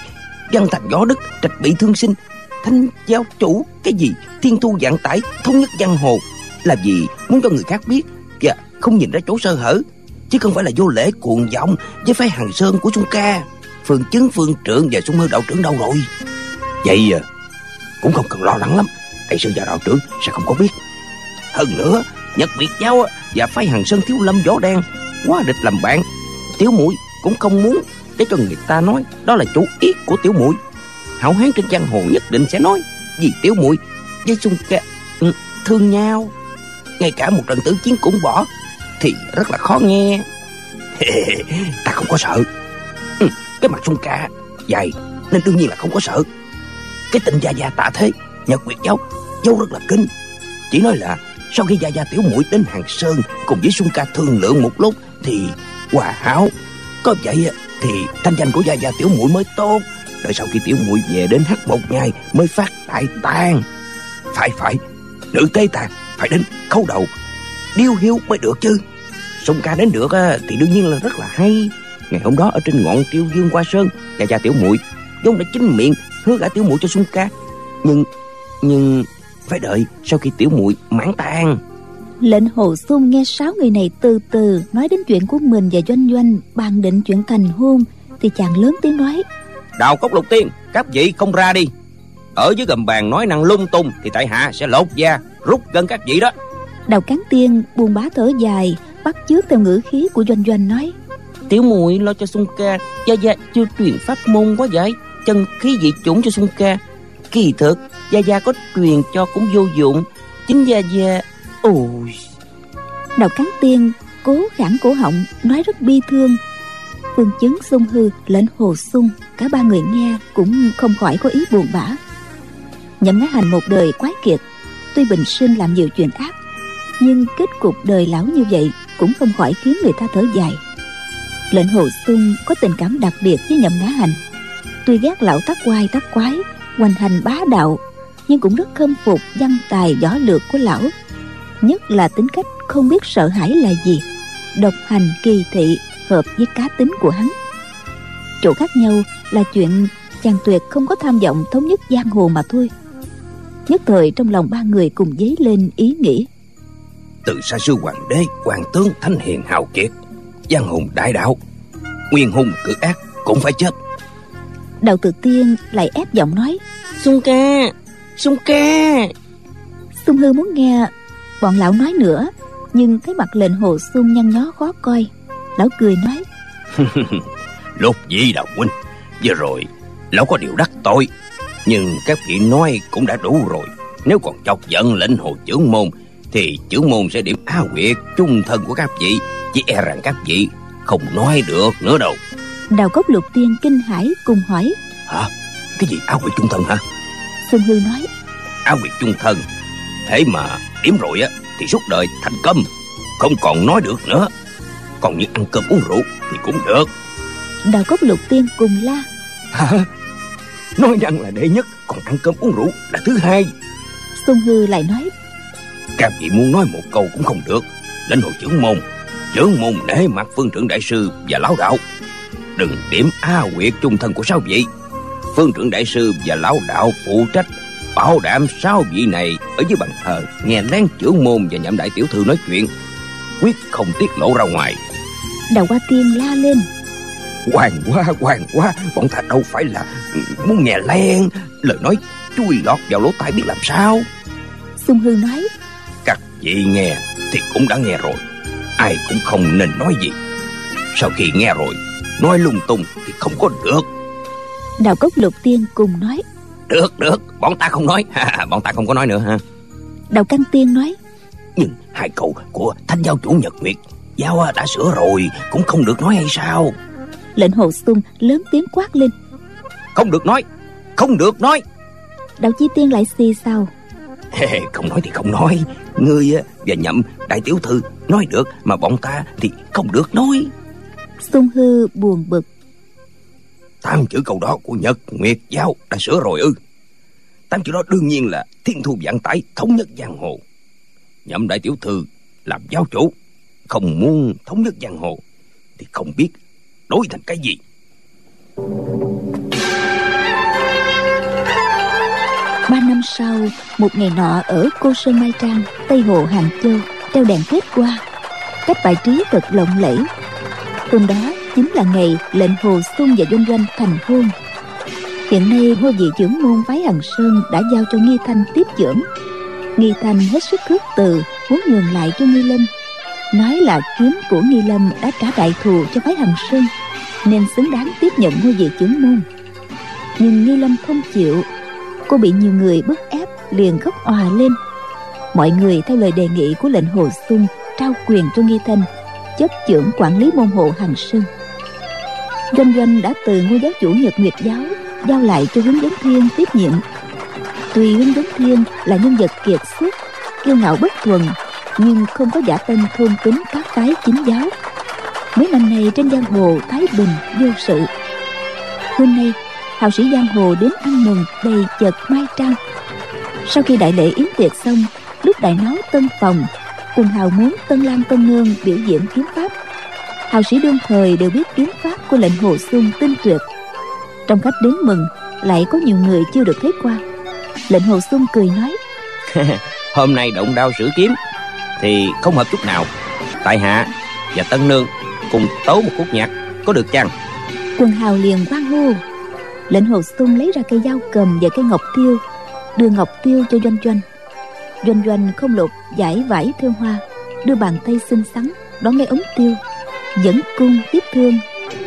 Văn thành võ đức, trạch bị thương sinh, thanh giáo chủ, cái gì? Thiên thu dạng tải, thống nhất giang hồ. Làm gì muốn cho người khác biết và không nhìn ra chỗ sơ hở, chứ không phải là vô lễ cuồng vọng với phái hàng sơn của chúng Ca. Phường chứng phương trưởng và sung hư đạo trưởng đâu rồi? Vậy à cũng không cần lo lắng lắm. Đại sư và đạo trưởng sẽ không có biết. Hơn nữa nhật việt giáo và phái hàng sơn thiếu lâm võ đen quá địch làm bạn. Tiểu muội cũng không muốn để cho người ta nói đó là chủ ý của tiểu muội. Hảo hán trên giang hồ nhất định sẽ nói vì tiểu muội với xung ca ừ, thương nhau. Ngay cả một trận tử chiến cũng bỏ thì rất là khó nghe. Ta không có sợ. Ừ, cái mặt xung ca dày nên đương nhiên là không có sợ. Cái tình gia gia tạ thế nhật nguyệt giáo dâu rất là kinh. Chỉ nói là sau khi gia gia tiểu muội đến hàng sơn cùng với sung ca thương lượng một lúc thì hòa hảo, có vậy thì thanh danh của gia gia tiểu muội mới tốt. Đợi sau khi tiểu muội về đến hát một ngày mới phát đại tang. Phải phải, nữ tế tàn phải đến khấu đầu. Điêu hiếu mới được chứ. Sung ca đến được thì đương nhiên là rất là hay. Ngày hôm đó ở trên ngọn tiêu dương qua sơn, gia gia tiểu muội vốn đã chính miệng hứa gả tiểu muội cho sung ca. Nhưng nhưng phải đợi sau khi tiểu muội mãn tang. Lệnh hồ sung nghe sáu người này từ từ nói đến chuyện của mình và doanh doanh bàn định chuyện thành hôn thì chàng lớn tiếng nói. Đào cốc lục tiên các vị không ra đi. Ở dưới gầm bàn nói năng lung tung thì tại hạ sẽ lột da rút gân các vị đó. Đào cán tiên buông bá thở dài bắt chước theo ngữ khí của doanh doanh nói. Tiểu muội lo cho sung ca gia gia chưa truyền pháp môn quá vậy chân khí dị chủng cho sung ca. Kỳ thực gia gia có truyền cho cũng vô dụng. Chính gia gia, ôi. Đầu cắn tiên, cố khẳng cổ họng, nói rất bi thương. Phương chứng sung hư lệnh hồ sung cả ba người nghe cũng không khỏi có ý buồn bã. Nhậm ngã hành một đời quái kiệt, tuy bình sinh làm nhiều chuyện ác, nhưng kết cục đời lão như vậy cũng không khỏi khiến người ta thở dài. Lệnh hồ sung có tình cảm đặc biệt với nhậm ngã hành. Tuy ghét lão tắc quai tắc quái, hoành hành bá đạo nhưng cũng rất khâm phục văn tài võ lược của lão. Nhất là tính cách không biết sợ hãi là gì độc hành kỳ thị hợp với cá tính của hắn. Chỗ khác nhau là chuyện chàng tuyệt không có tham vọng thống nhất giang hồ mà thôi. Nhất thời trong lòng ba người cùng dấy lên ý nghĩ. Từ xa xưa hoàng đế hoàng tướng thanh hiền hào kiệt giang hùng đại đạo nguyên hùng cử ác cũng phải chết. Đạo tự tiên lại ép giọng nói Xuân ca Xuân ca Xuân hư muốn nghe Bọn lão nói nữa Nhưng thấy mặt lệnh hồ xuân nhăn nhó khó coi. Lão cười nói Lục dĩ đạo huynh Vừa rồi lão có điều đắc tội Nhưng các vị nói cũng đã đủ rồi. Nếu còn chọc giận lệnh hồ trưởng môn Thì trưởng môn sẽ điểm á quyệt trung thân của các vị. Chỉ e rằng các vị không nói được nữa đâu. Đào cốc lục tiên kinh hãi cùng hỏi hả? Cái gì áo quyệt trung thân hả xuân hư nói. Áo quyệt trung thân thế mà điểm rồi á thì suốt đời thành câm không còn nói được nữa. Còn như ăn cơm uống rượu thì cũng được. Đào cốc lục tiên cùng la. Hả nói rằng là đệ nhất còn ăn cơm uống rượu là thứ hai. Xuân hư lại nói. Các vị muốn nói một câu cũng không được. Lãnh hội trưởng môn trưởng môn nể mặt phương trưởng đại sư và lão đạo. Đừng điểm a quyệt trung thân của sáu vị phương trưởng đại sư và lão đạo phụ trách bảo đảm sáu vị này ở dưới bàn thờ nghe lén trưởng môn và nhậm đại tiểu thư nói chuyện quyết không tiết lộ ra ngoài. Đào hoa tiên la lên. Hoàng quá hoàng quá bọn ta đâu phải là muốn nghe len lời nói chui lọt vào lỗ tai biết làm sao? Xung hư nói. Các vị nghe thì cũng đã nghe rồi. Ai cũng không nên nói gì. Sau khi nghe rồi nói lung tung thì không có được đào cốc lục tiên cùng nói. Được được bọn ta không nói. Bọn ta không có nói nữa ha. Đào căn tiên nói. Nhưng hai cậu của thanh giao chủ nhật nguyệt giao đã sửa rồi cũng không được nói hay sao? Lệnh hồ sung lớn tiếng quát lên. Không được nói không được nói. Đào chi tiên lại xì sao không nói thì không nói. Ngươi và nhậm đại tiểu thư nói được mà bọn ta thì không được nói. Xung hư buồn bực tam chữ câu đó của Nhật Nguyệt Giáo đã sửa rồi ư. Tam chữ đó đương nhiên là thiên thu vạn tải thống nhất giang hồ. Nhậm đại tiểu thư làm giáo chủ, Không muốn thống nhất giang hồ Thì không biết đối thành cái gì. Ba năm sau, một ngày nọ ở cô sơn mai trang, tây hồ, hàng châu treo đèn kết qua, cách bài trí thật lộng lẫy. Hôm đó chính là ngày lệnh hồ xuân và doanh doanh thành hôn. Hiện nay ngôi vị trưởng môn phái hằng sơn đã giao cho nghi thanh tiếp trưởng nghi thanh hết sức khước từ, muốn nhường lại cho nghi lâm. Nói là kiếm của nghi lâm đã trả đại thù cho phái hằng sơn, nên xứng đáng tiếp nhận ngôi vị trưởng môn. Nhưng nghi lâm không chịu. Cô bị nhiều người bức ép, liền khóc òa lên. Mọi người theo lời đề nghị của lệnh hồ xuân trao quyền cho nghi thanh, chấp trưởng quản lý môn hộ hằng sơn doanh doanh đã từ ngôi giáo chủ nhật nguyệt giáo, giao lại cho hướng dẫn thiên tiếp nhiệm. Tuy hướng dẫn thiên là nhân vật kiệt xuất, kiêu ngạo bất thuần, nhưng không có giả tên thôn tính các phái chính giáo. Mấy năm nay trên giang hồ thái bình, vô sự. Hôm nay, hào sĩ giang hồ đến ăn mừng, đầy chợt mai trang sau khi đại lễ yến tiệc xong, lúc đại náo tân phòng, cùng hào muốn tân lan tân nương biểu diễn kiếm pháp, hào sĩ đương thời đều biết kiếm pháp của lệnh hồ xuân tinh tuyệt. Trong khách đến mừng lại có nhiều người chưa được thấy qua. Lệnh hồ xuân cười nói hôm nay động đao sử kiếm thì không hợp chút nào. Tại hạ và tân nương cùng tấu một khúc nhạc có được chăng? Quần hào liền hoan hô. Lệnh hồ xuân lấy ra cây dao cầm và cây ngọc tiêu đưa ngọc tiêu cho doanh doanh. Doanh doanh không lột giải vải thêu hoa đưa bàn tay xinh xắn đón lấy ống tiêu dẫn cung tiếp thương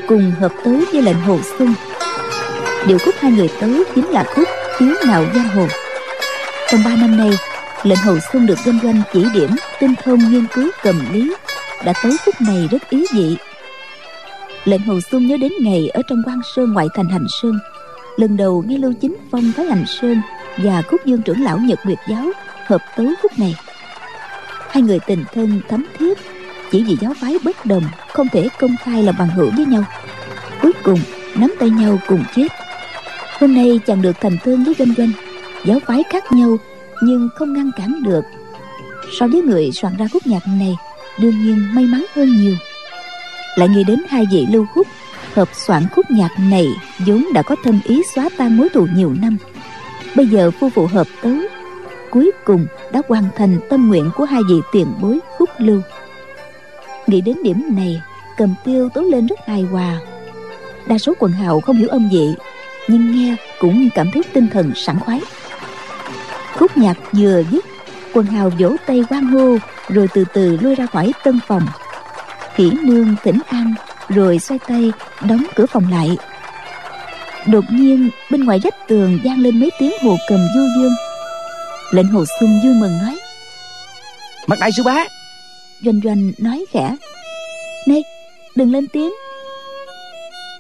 cùng hợp tấu với lệnh hồ xuân điệu khúc hai người tấu chính là khúc tiếng nào giang hồ. Trong ba năm nay, lệnh hồ xuân được doanh doanh chỉ điểm, tinh thông nghiên cứu cầm lý, đã tấu khúc này rất ý dị lệnh hồ xuân nhớ đến ngày ở trong quan sơn ngoại thành hành sơn. Lần đầu nghe lưu chính phong thái hành sơn và khúc dương trưởng lão nhật nguyệt giáo hợp tấu khúc này. Hai người tình thân thấm thiết chỉ vì giáo phái bất đồng, không thể công khai là bằng hữu với nhau. Cuối cùng, nắm tay nhau cùng chết. Hôm nay chàng được thành thương với doanh doanh. Giáo phái khác nhau, nhưng không ngăn cản được. So với người soạn ra khúc nhạc này, đương nhiên may mắn hơn nhiều. Lại nghĩ đến hai vị lưu khúc hợp soạn khúc nhạc này vốn đã có thâm ý xóa tan mối thù nhiều năm. Bây giờ phu phụ hợp tấu, cuối cùng đã hoàn thành tâm nguyện của hai vị tiền bối khúc lưu nghĩ đến điểm này, cầm tiêu tấu lên rất hài hòa. Đa số quần hào không hiểu âm vị nhưng nghe cũng cảm thấy tinh thần sảng khoái. Khúc nhạc vừa dứt, quần hào vỗ tay quan hô, rồi từ từ lui ra khỏi tân phòng. Kỹ nương thỉnh an, rồi xoay tay đóng cửa phòng lại. Đột nhiên, bên ngoài vách tường vang lên mấy tiếng hồ cầm du dương. Lệnh hồ xuân vui mừng nói, mặt đại sư bá doanh doanh nói khẽ. Này đừng lên tiếng.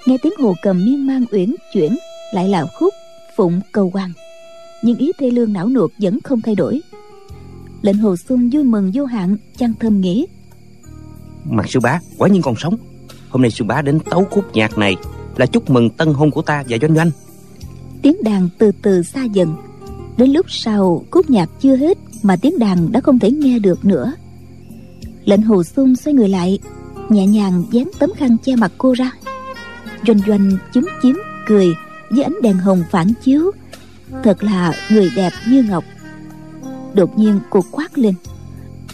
Nghe tiếng hồ cầm miên man uyển chuyển lại là khúc phụng cầu hoàng. Nhưng ý thê lương não nuột vẫn không thay đổi. Lệnh hồ xuân vui mừng vô hạn chăng thơm nghĩ. Mặt sư bá quả nhiên còn sống. Hôm nay sư bá đến tấu khúc nhạc này là chúc mừng tân hôn của ta và doanh doanh. Tiếng đàn từ từ xa dần. Đến lúc sau khúc nhạc chưa hết mà tiếng đàn đã không thể nghe được nữa lệnh hồ xuân xoay người lại nhẹ nhàng dán tấm khăn che mặt cô ra. Doanh doanh chúm chím cười với ánh đèn hồng phản chiếu. Thật là người đẹp như ngọc. Đột nhiên cô quát lên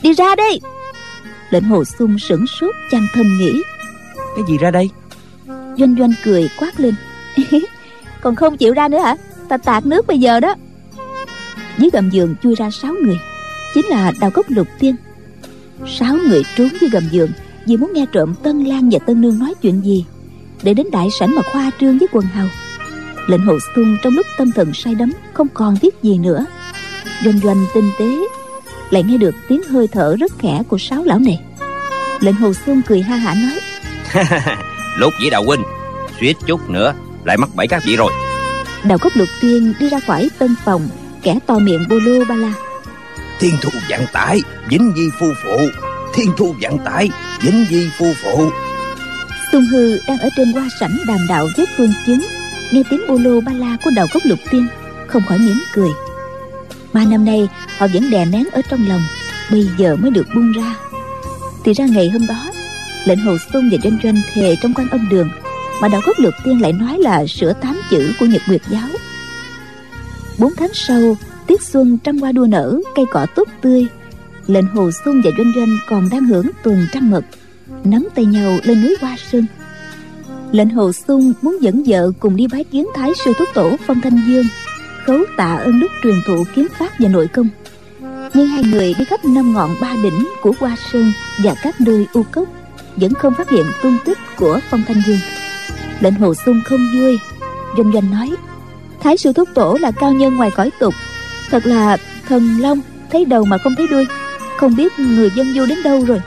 đi ra đây! Lệnh hồ sung sửng sốt chăng thầm nghĩ. Cái gì ra đây? Doanh doanh cười quát lên còn không chịu ra nữa hả? Ta tạt nước bây giờ đó. Dưới gầm giường chui ra sáu người chính là đào cốc lục tiên sáu người trốn dưới gầm giường vì muốn nghe trộm tân lan và tân nương nói chuyện gì để đến đại sảnh mà khoa trương với quần hào. Lệnh hồ xuân trong lúc tâm thần say đắm không còn biết gì nữa. Doanh doanh tinh tế lại nghe được tiếng hơi thở rất khẽ của sáu lão này. Lệnh hồ xuân cười ha hả nói lúc dĩ đạo huynh suýt chút nữa lại mắc bẫy các vị rồi. Đào cốc lục tiên đi ra khỏi tân phòng kẻ to miệng bô lô ba la thiên thu vạn tải dính di phu phụ. Thiên thu vạn tải dính di phu phụ. Tung Hư đang ở trên hoa sảnh đàm đạo với phương chứng. Nghe tiếng bô lô ba la của đầu cốc lục tiên, Không khỏi mỉm cười. Ba năm nay, họ vẫn đè nén ở trong lòng, Bây giờ mới được buông ra. Thì ra ngày hôm đó, Lệnh Hồ Xuân và Doanh Doanh thề trong quan âm đường, Mà đạo cốc lục tiên lại nói là sửa tám chữ của Nhật Nguyệt giáo. Bốn tháng sau tiết xuân trăm hoa đua nở, cây cỏ tốt tươi. Lệnh hồ xuân và doanh doanh còn đang hưởng tuần trăng mật, nắm tay nhau lên núi hoa sơn. Lệnh hồ xuân muốn dẫn vợ cùng đi bái kiến thái sư thúc tổ phong thanh dương, khấu tạ ơn đức truyền thụ kiếm pháp và nội công. Nhưng hai người đi khắp năm ngọn ba đỉnh của hoa sơn và các nơi u cốc, vẫn không phát hiện tung tích của phong thanh dương. Lệnh hồ xuân không vui. Doanh doanh nói, thái sư thúc tổ là cao nhân ngoài cõi tục thật là thần long thấy đầu mà không thấy đuôi. Không biết người dân du đến đâu rồi.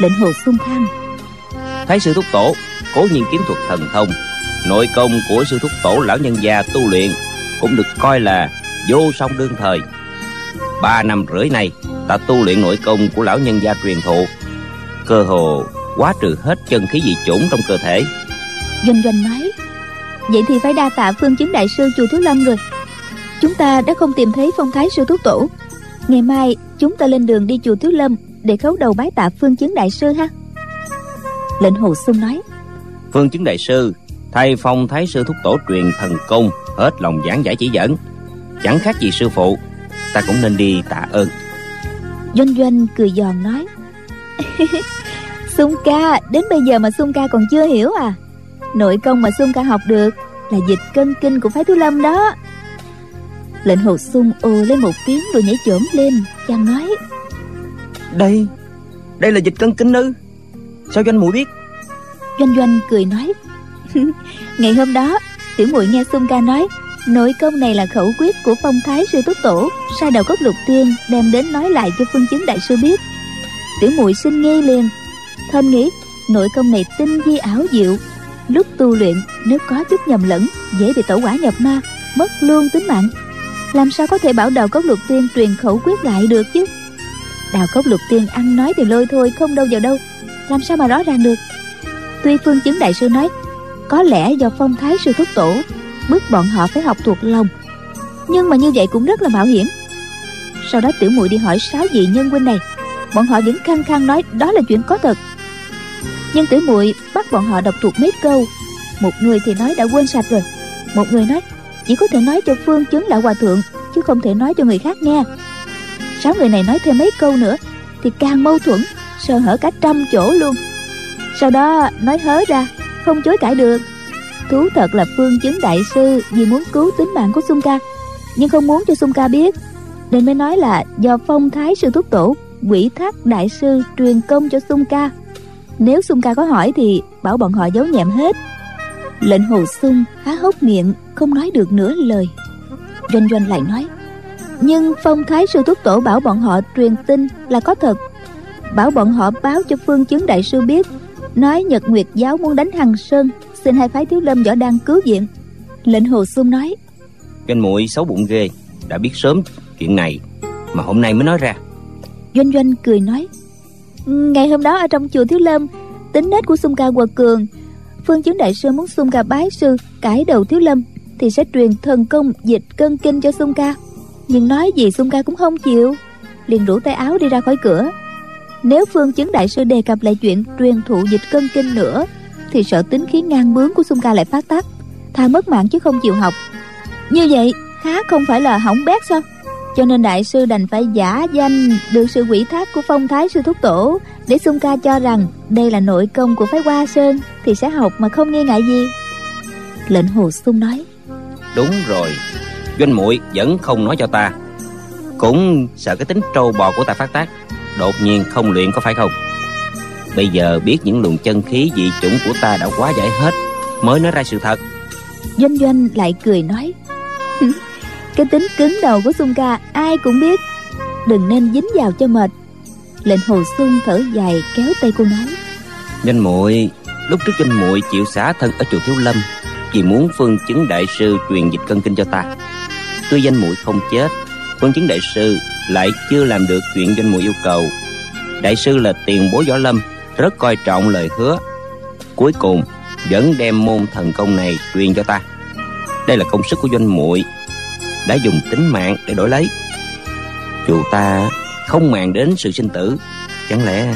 Lệnh hồ xuân than thái sư thúc tổ cố nhiên kiếm thuật thần thông. Nội công của sư thúc tổ lão nhân gia tu luyện cũng được coi là vô song đương thời. Ba năm rưỡi này ta tu luyện nội công của lão nhân gia truyền thụ. Cơ hồ quá trừ hết chân khí dị chủng trong cơ thể. Doanh doanh nói vậy thì phải đa tạ phương chứng đại sư chùa thiếu lâm rồi chúng ta đã không tìm thấy phong thái sư thúc tổ. Ngày mai chúng ta lên đường đi chùa thiếu lâm để khấu đầu bái tạ phương chứng đại sư ha. Lệnh hồ xuân nói phương chứng đại sư thay phong thái sư thúc tổ truyền thần công hết lòng giảng giải chỉ dẫn. Chẳng khác gì sư phụ ta cũng nên đi tạ ơn. Doanh doanh cười giòn nói Sung ca đến bây giờ mà Sung ca còn chưa hiểu à. Nội công mà Sung ca học được Là dịch cân kinh của phái Thiếu Lâm đó Lệnh hồ sung ồ lên một tiếng rồi nhảy chổm lên Chàng nói. Đây Đây là dịch cân kinh ư Sao doanh muội biết? Doanh doanh cười nói. Ngày hôm đó Tiểu muội nghe Sung ca nói Nội công này là khẩu quyết của phong thái sư túc tổ Sai đầu cốc lục tiên Đem đến nói lại cho phương chứng đại sư biết. Tiểu muội xin nghe liền. Thầm nghĩ nội công này tinh vi ảo diệu. Lúc tu luyện nếu có chút nhầm lẫn dễ bị tẩu quả nhập ma mất luôn tính mạng làm sao có thể bảo đào cốc lục tiên truyền khẩu quyết lại được chứ? Đào cốc lục tiên ăn nói thì lôi thôi, không đâu vào đâu. Làm sao mà rõ ràng được? Tuy phương chứng đại sư nói, có lẽ do phong thái sư thúc tổ bức bọn họ phải học thuộc lòng. Nhưng mà như vậy cũng rất là mạo hiểm. Sau đó tiểu muội đi hỏi sáu vị nhân huynh này, bọn họ vẫn khăng khăng nói đó là chuyện có thật. Nhưng tiểu muội bắt bọn họ đọc thuộc mấy câu. Một người thì nói đã quên sạch rồi, một người nói chỉ có thể nói cho phương chứng lão hòa thượng, chứ không thể nói cho người khác nghe. Sáu người này nói thêm mấy câu nữa, thì càng mâu thuẫn, sơ hở cả trăm chỗ luôn. Sau đó, nói hớ ra, không chối cãi được. Thú thật là phương chứng đại sư vì muốn cứu tính mạng của sung ca, nhưng không muốn cho sung ca biết. Nên mới nói là do phong thái sư thúc tổ, quỷ thác đại sư truyền công cho sung ca. Nếu sung ca có hỏi thì bảo bọn họ giấu nhẹm hết. Lệnh hồ sung há hốc miệng không nói được nửa lời. Doanh doanh lại nói nhưng phong thái sư thúc tổ bảo bọn họ truyền tin là có thật. Bảo bọn họ báo cho phương chứng đại sư biết nói nhật nguyệt giáo muốn đánh hằng sơn xin hai phái thiếu lâm võ đang cứu viện. Lệnh hồ sung nói doanh muội xấu bụng ghê đã biết sớm chuyện này mà hôm nay mới nói ra. Doanh doanh cười nói ngày hôm đó ở trong chùa thiếu lâm tính nết của sung ca quật cường phương chứng đại sư muốn sung ca bái sư cải đầu thiếu lâm thì sẽ truyền thần công dịch cân kinh cho sung ca. Nhưng nói gì sung ca cũng không chịu. Liền rủ tay áo đi ra khỏi cửa. Nếu phương chứng đại sư đề cập lại chuyện truyền thụ dịch cân kinh nữa, thì sợ tính khí ngang bướng của sung ca lại phát tác, tha mất mạng chứ không chịu học. Như vậy, há không phải là hỏng bét sao? Cho nên đại sư đành phải giả danh được sự quỷ thác của phong thái sư thúc tổ để xung ca cho rằng đây là nội công của phái hoa sơn thì sẽ học mà không nghi ngại gì. Lệnh hồ sung nói đúng rồi doanh muội vẫn không nói cho ta. Cũng sợ cái tính trâu bò của ta phát tác đột nhiên không luyện có phải không? Bây giờ biết những luồng chân khí dị chủng của ta đã quá giải hết mới nói ra sự thật. Doanh doanh lại cười nói cái tính cứng đầu của Xuân ca ai cũng biết. Đừng nên dính vào cho mệt. Lệnh hồ xuân thở dài kéo tay cô nói danh muội lúc trước danh muội chịu xả thân ở chùa thiếu lâm vì muốn phương chứng đại sư truyền dịch cân kinh cho ta. Tuy danh muội không chết, phương chứng đại sư lại chưa làm được chuyện danh muội yêu cầu. Đại sư là tiền bối võ lâm, rất coi trọng lời hứa. Cuối cùng, vẫn đem môn thần công này truyền cho ta. Đây là công sức của doanh muội đã dùng tính mạng để đổi lấy. Dù ta không màng đến sự sinh tử, chẳng lẽ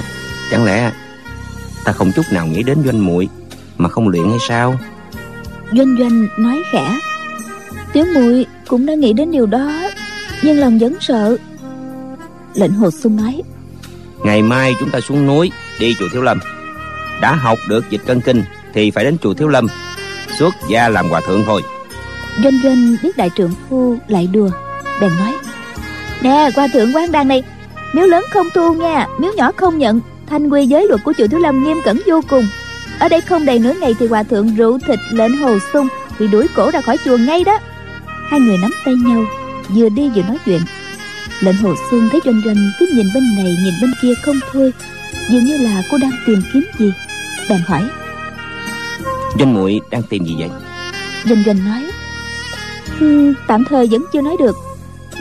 chẳng lẽ ta không chút nào nghĩ đến doanh muội mà không luyện hay sao? Doanh doanh nói khẽ. Tiểu muội cũng đã nghĩ đến điều đó nhưng lòng vẫn sợ. Lệnh hồ sung nói ngày mai chúng ta xuống núi đi chùa thiếu lâm. Đã học được dịch cân kinh thì phải đến chùa thiếu lâm xuất gia làm hòa thượng thôi. Doanh doanh biết đại trưởng phu lại đùa bèn nói nè hòa thượng quán đan này miếu lớn không tu nha miếu nhỏ không nhận thanh quy giới luật của chùa thiếu lâm nghiêm cẩn vô cùng ở đây không đầy nửa ngày thì hòa thượng rượu thịt lệnh hồ sung bị đuổi cổ ra khỏi chùa ngay đó. Hai người nắm tay nhau vừa đi vừa nói chuyện. Lệnh hồ xuân thấy doanh doanh cứ nhìn bên này nhìn bên kia không thôi. Dường như là cô đang tìm kiếm gì. Bèn hỏi. Doanh muội đang tìm gì vậy? Doanh doanh nói. Um, tạm thời vẫn chưa nói được.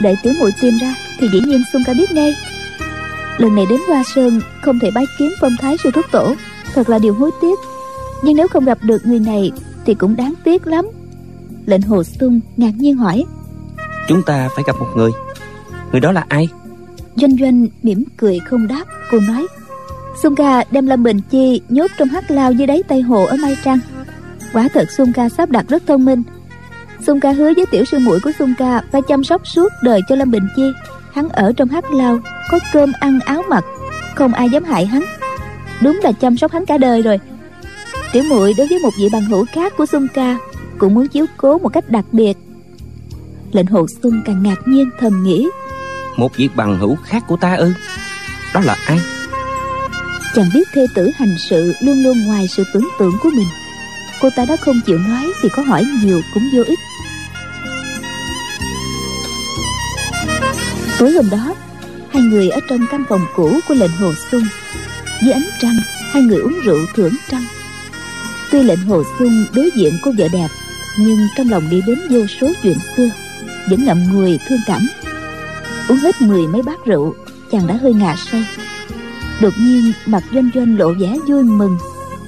Đợi tiểu muội tìm ra thì dĩ nhiên xuân ca biết ngay. Lần này đến hoa sơn không thể bái kiến phong thái sư thúc tổ thật là điều hối tiếc. Nhưng nếu không gặp được người này thì cũng đáng tiếc lắm. Lệnh hồ sung ngạc nhiên hỏi. Chúng ta phải gặp một người. Người đó là ai? Doanh doanh mỉm cười không đáp cô nói. Xuân ca đem Lâm Bình Chi nhốt trong hắc lao dưới đáy Tây Hồ ở Mai Trăng Quả thật Xuân ca sắp đặt rất thông minh. Xuân ca hứa với tiểu sư muội của Xuân ca Phải chăm sóc suốt đời cho Lâm Bình Chi. Hắn ở trong hắc lao Có cơm ăn áo mặc Không ai dám hại hắn Đúng là chăm sóc hắn cả đời rồi. Tiểu muội đối với một vị bằng hữu khác của Xuân ca Cũng muốn chiếu cố một cách đặc biệt. Lệnh hồ Xuân càng ngạc nhiên thầm nghĩ. Một vị bằng hữu khác của ta ư? Đó là ai? Chàng biết thê tử hành sự luôn luôn ngoài sự tưởng tượng của mình. Cô ta đã không chịu nói thì có hỏi nhiều cũng vô ích. Tối hôm đó hai người ở trong căn phòng cũ của lệnh hồ xuân dưới ánh trăng, hai người uống rượu thưởng trăng. Tuy lệnh hồ xuân đối diện cô vợ đẹp, nhưng trong lòng đi đến vô số chuyện xưa, vẫn ngậm ngùi thương cảm. Uống hết mười mấy bát rượu, chàng đã hơi ngà say. Đột nhiên, mặt doanh doanh lộ vẻ vui mừng.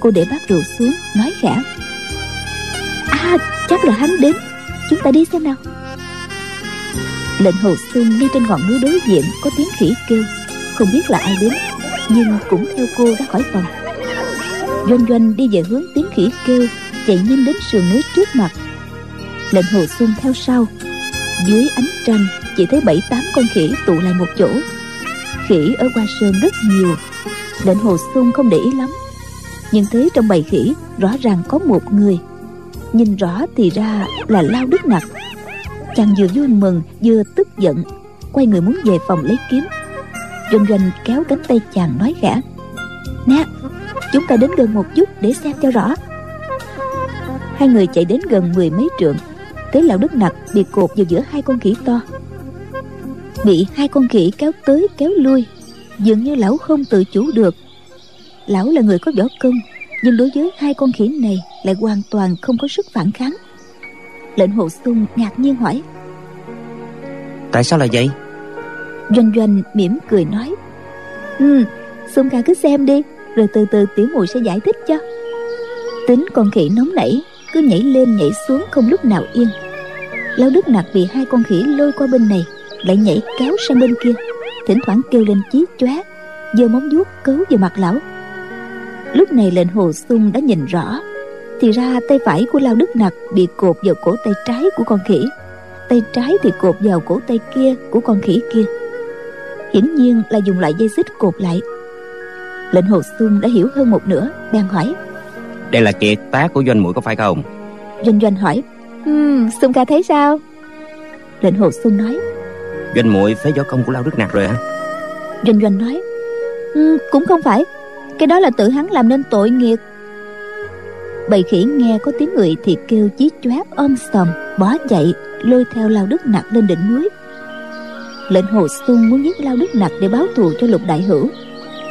Cô để bát rượu xuống, nói khẽ. À chắc là hắn đến. Chúng ta đi xem nào. Lệnh hồ xuân đi trên ngọn núi đối diện, có tiếng khỉ kêu. Không biết là ai đến nhưng cũng theo cô ra khỏi phòng. Doanh doanh đi về hướng tiếng khỉ kêu, chạy nhanh đến sườn núi trước mặt. Lệnh hồ xuân theo sau. Dưới ánh trăng, chỉ thấy bảy, tám con khỉ tụ lại một chỗ. Khỉ ở qua sơn rất nhiều. Lệnh hồ xuân không để ý lắm. Nhưng thấy trong bầy khỉ, rõ ràng có một người. Nhìn rõ thì ra là lao đức nặc. Chàng vừa vui mừng, vừa tức giận, quay người muốn về phòng lấy kiếm doanh doanh kéo cánh tay chàng nói khẽ. Nè, chúng ta đến gần một chút để xem cho rõ. Hai người chạy đến gần mười mấy trượng. Thấy lão đức nặc bị cột vào giữa hai con khỉ to. Bị hai con khỉ kéo tới kéo lui, dường như lão không tự chủ được. Lão là người có võ công, nhưng đối với hai con khỉ này lại hoàn toàn không có sức phản kháng. Lệnh hồ sung ngạc nhiên hỏi, tại sao là vậy? Doanh doanh mỉm cười nói. Ừ sung ca cứ xem đi, rồi từ từ tiểu mùi sẽ giải thích cho. Tính con khỉ nóng nảy, cứ nhảy lên nhảy xuống không lúc nào yên. Lão đức nặc bị hai con khỉ lôi qua bên này, lại nhảy kéo sang bên kia. Thỉnh thoảng kêu lên chí chóe, giơ móng vuốt cấu vào mặt lão. Lúc này lệnh hồ sung đã nhìn rõ, thì ra tay phải của lao đức nặc bị cột vào cổ tay trái của con khỉ. Tay trái thì cột vào cổ tay kia của con khỉ kia hiển nhiên là dùng loại dây xích cột lại. Lệnh hồ sung đã hiểu hơn một nửa bèn hỏi. Đây là kiệt tác của doanh mũi có phải không? Doanh doanh hỏi. Um, sung ca thấy sao? Lệnh hồ sung nói. Doanh muội phế võ công của lao đức nặc rồi hả? Doanh doanh nói. Um, cũng không phải. Cái đó là tự hắn làm nên tội nghiệp. Bầy khỉ nghe có tiếng người thì kêu chí chóe ôm sòm bỏ chạy lôi theo lao đức nặc lên đỉnh núi lệnh hồ xuân muốn giết lao đức nặc để báo thù cho lục đại hữu.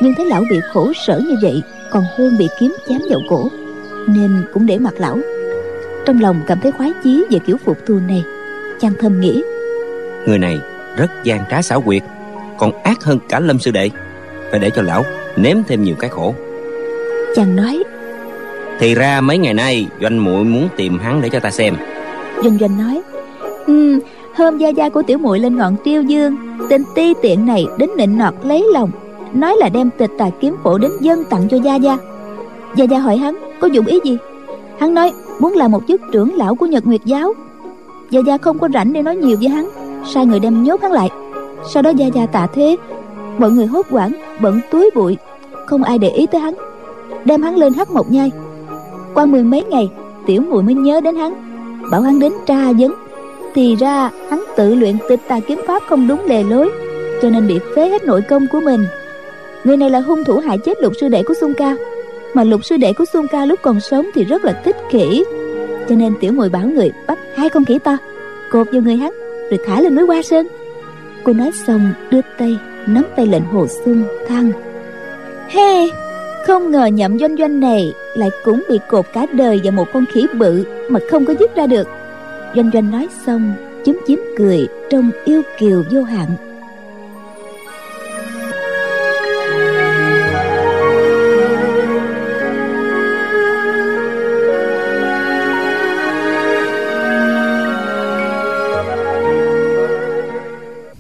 Nhưng thấy lão bị khổ sở như vậy còn hơn bị kiếm chém vào cổ nên cũng để mặt lão. Trong lòng cảm thấy khoái chí về kiểu phục thù này chàng thầm nghĩ người này rất gian trá xảo quyệt còn ác hơn cả lâm sư đệ. Phải để cho lão nếm thêm nhiều cái khổ. Chàng nói thì ra mấy ngày nay doanh muội muốn tìm hắn để cho ta xem. Doanh doanh nói ừ, hôm gia gia của tiểu muội lên ngọn tiêu dương. Tên ti tiện này đến nịnh nọt lấy lòng, nói là đem tịch tà kiếm phổ đến dân tặng cho gia gia. Gia gia hỏi hắn, có dụng ý gì? Hắn nói, muốn làm một chức trưởng lão của nhật nguyệt giáo. Gia gia không có rảnh để nói nhiều với hắn, sai người đem nhốt hắn lại. Sau đó gia gia tạ thế mọi người hốt hoảng, bận túi bụi, không ai để ý tới hắn, đem hắn lên hắt một nhai. Qua mười mấy ngày, tiểu muội mới nhớ đến hắn, bảo hắn đến tra vấn thì ra, hắn tự luyện tịch tà kiếm pháp không đúng lề lối, cho nên bị phế hết nội công của mình. Người này là hung thủ hại chết lục sư đệ của xuân ca. Mà lục sư đệ của xuân ca lúc còn sống thì rất là thích khỉ. Cho nên tiểu muội bảo người, bắt hai con khỉ to, cột vào người hắn, rồi thả lên núi hoa sơn. Cô nói xong, đưa tay, nắm tay lệnh hồ xuân thăng. he không ngờ nhậm doanh doanh này lại cũng bị cột cả đời vào một con khỉ bự mà không có dứt ra được doanh doanh nói xong chúm chím cười trông yêu kiều vô hạn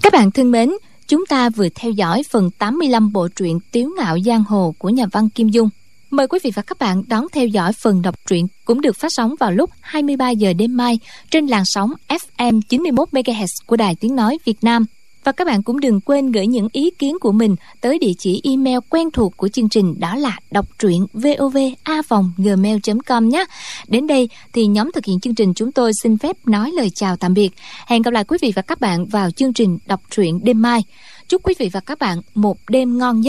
Các bạn thân mến, chúng ta vừa theo dõi phần 85 bộ truyện Tiếu ngạo giang hồ của nhà văn Kim Dung. Mời quý vị và các bạn đón theo dõi phần đọc truyện cũng được phát sóng vào lúc 23 giờ đêm mai trên làn sóng FM 91 MHz của Đài Tiếng nói Việt Nam. Và các bạn cũng đừng quên gửi những ý kiến của mình tới địa chỉ email quen thuộc của chương trình đó là đọc truyện vovavonggmail.com nhé. Đến đây thì nhóm thực hiện chương trình chúng tôi xin phép nói lời chào tạm biệt. Hẹn gặp lại quý vị và các bạn vào chương trình đọc truyện đêm mai. Chúc quý vị và các bạn một đêm ngon giấc.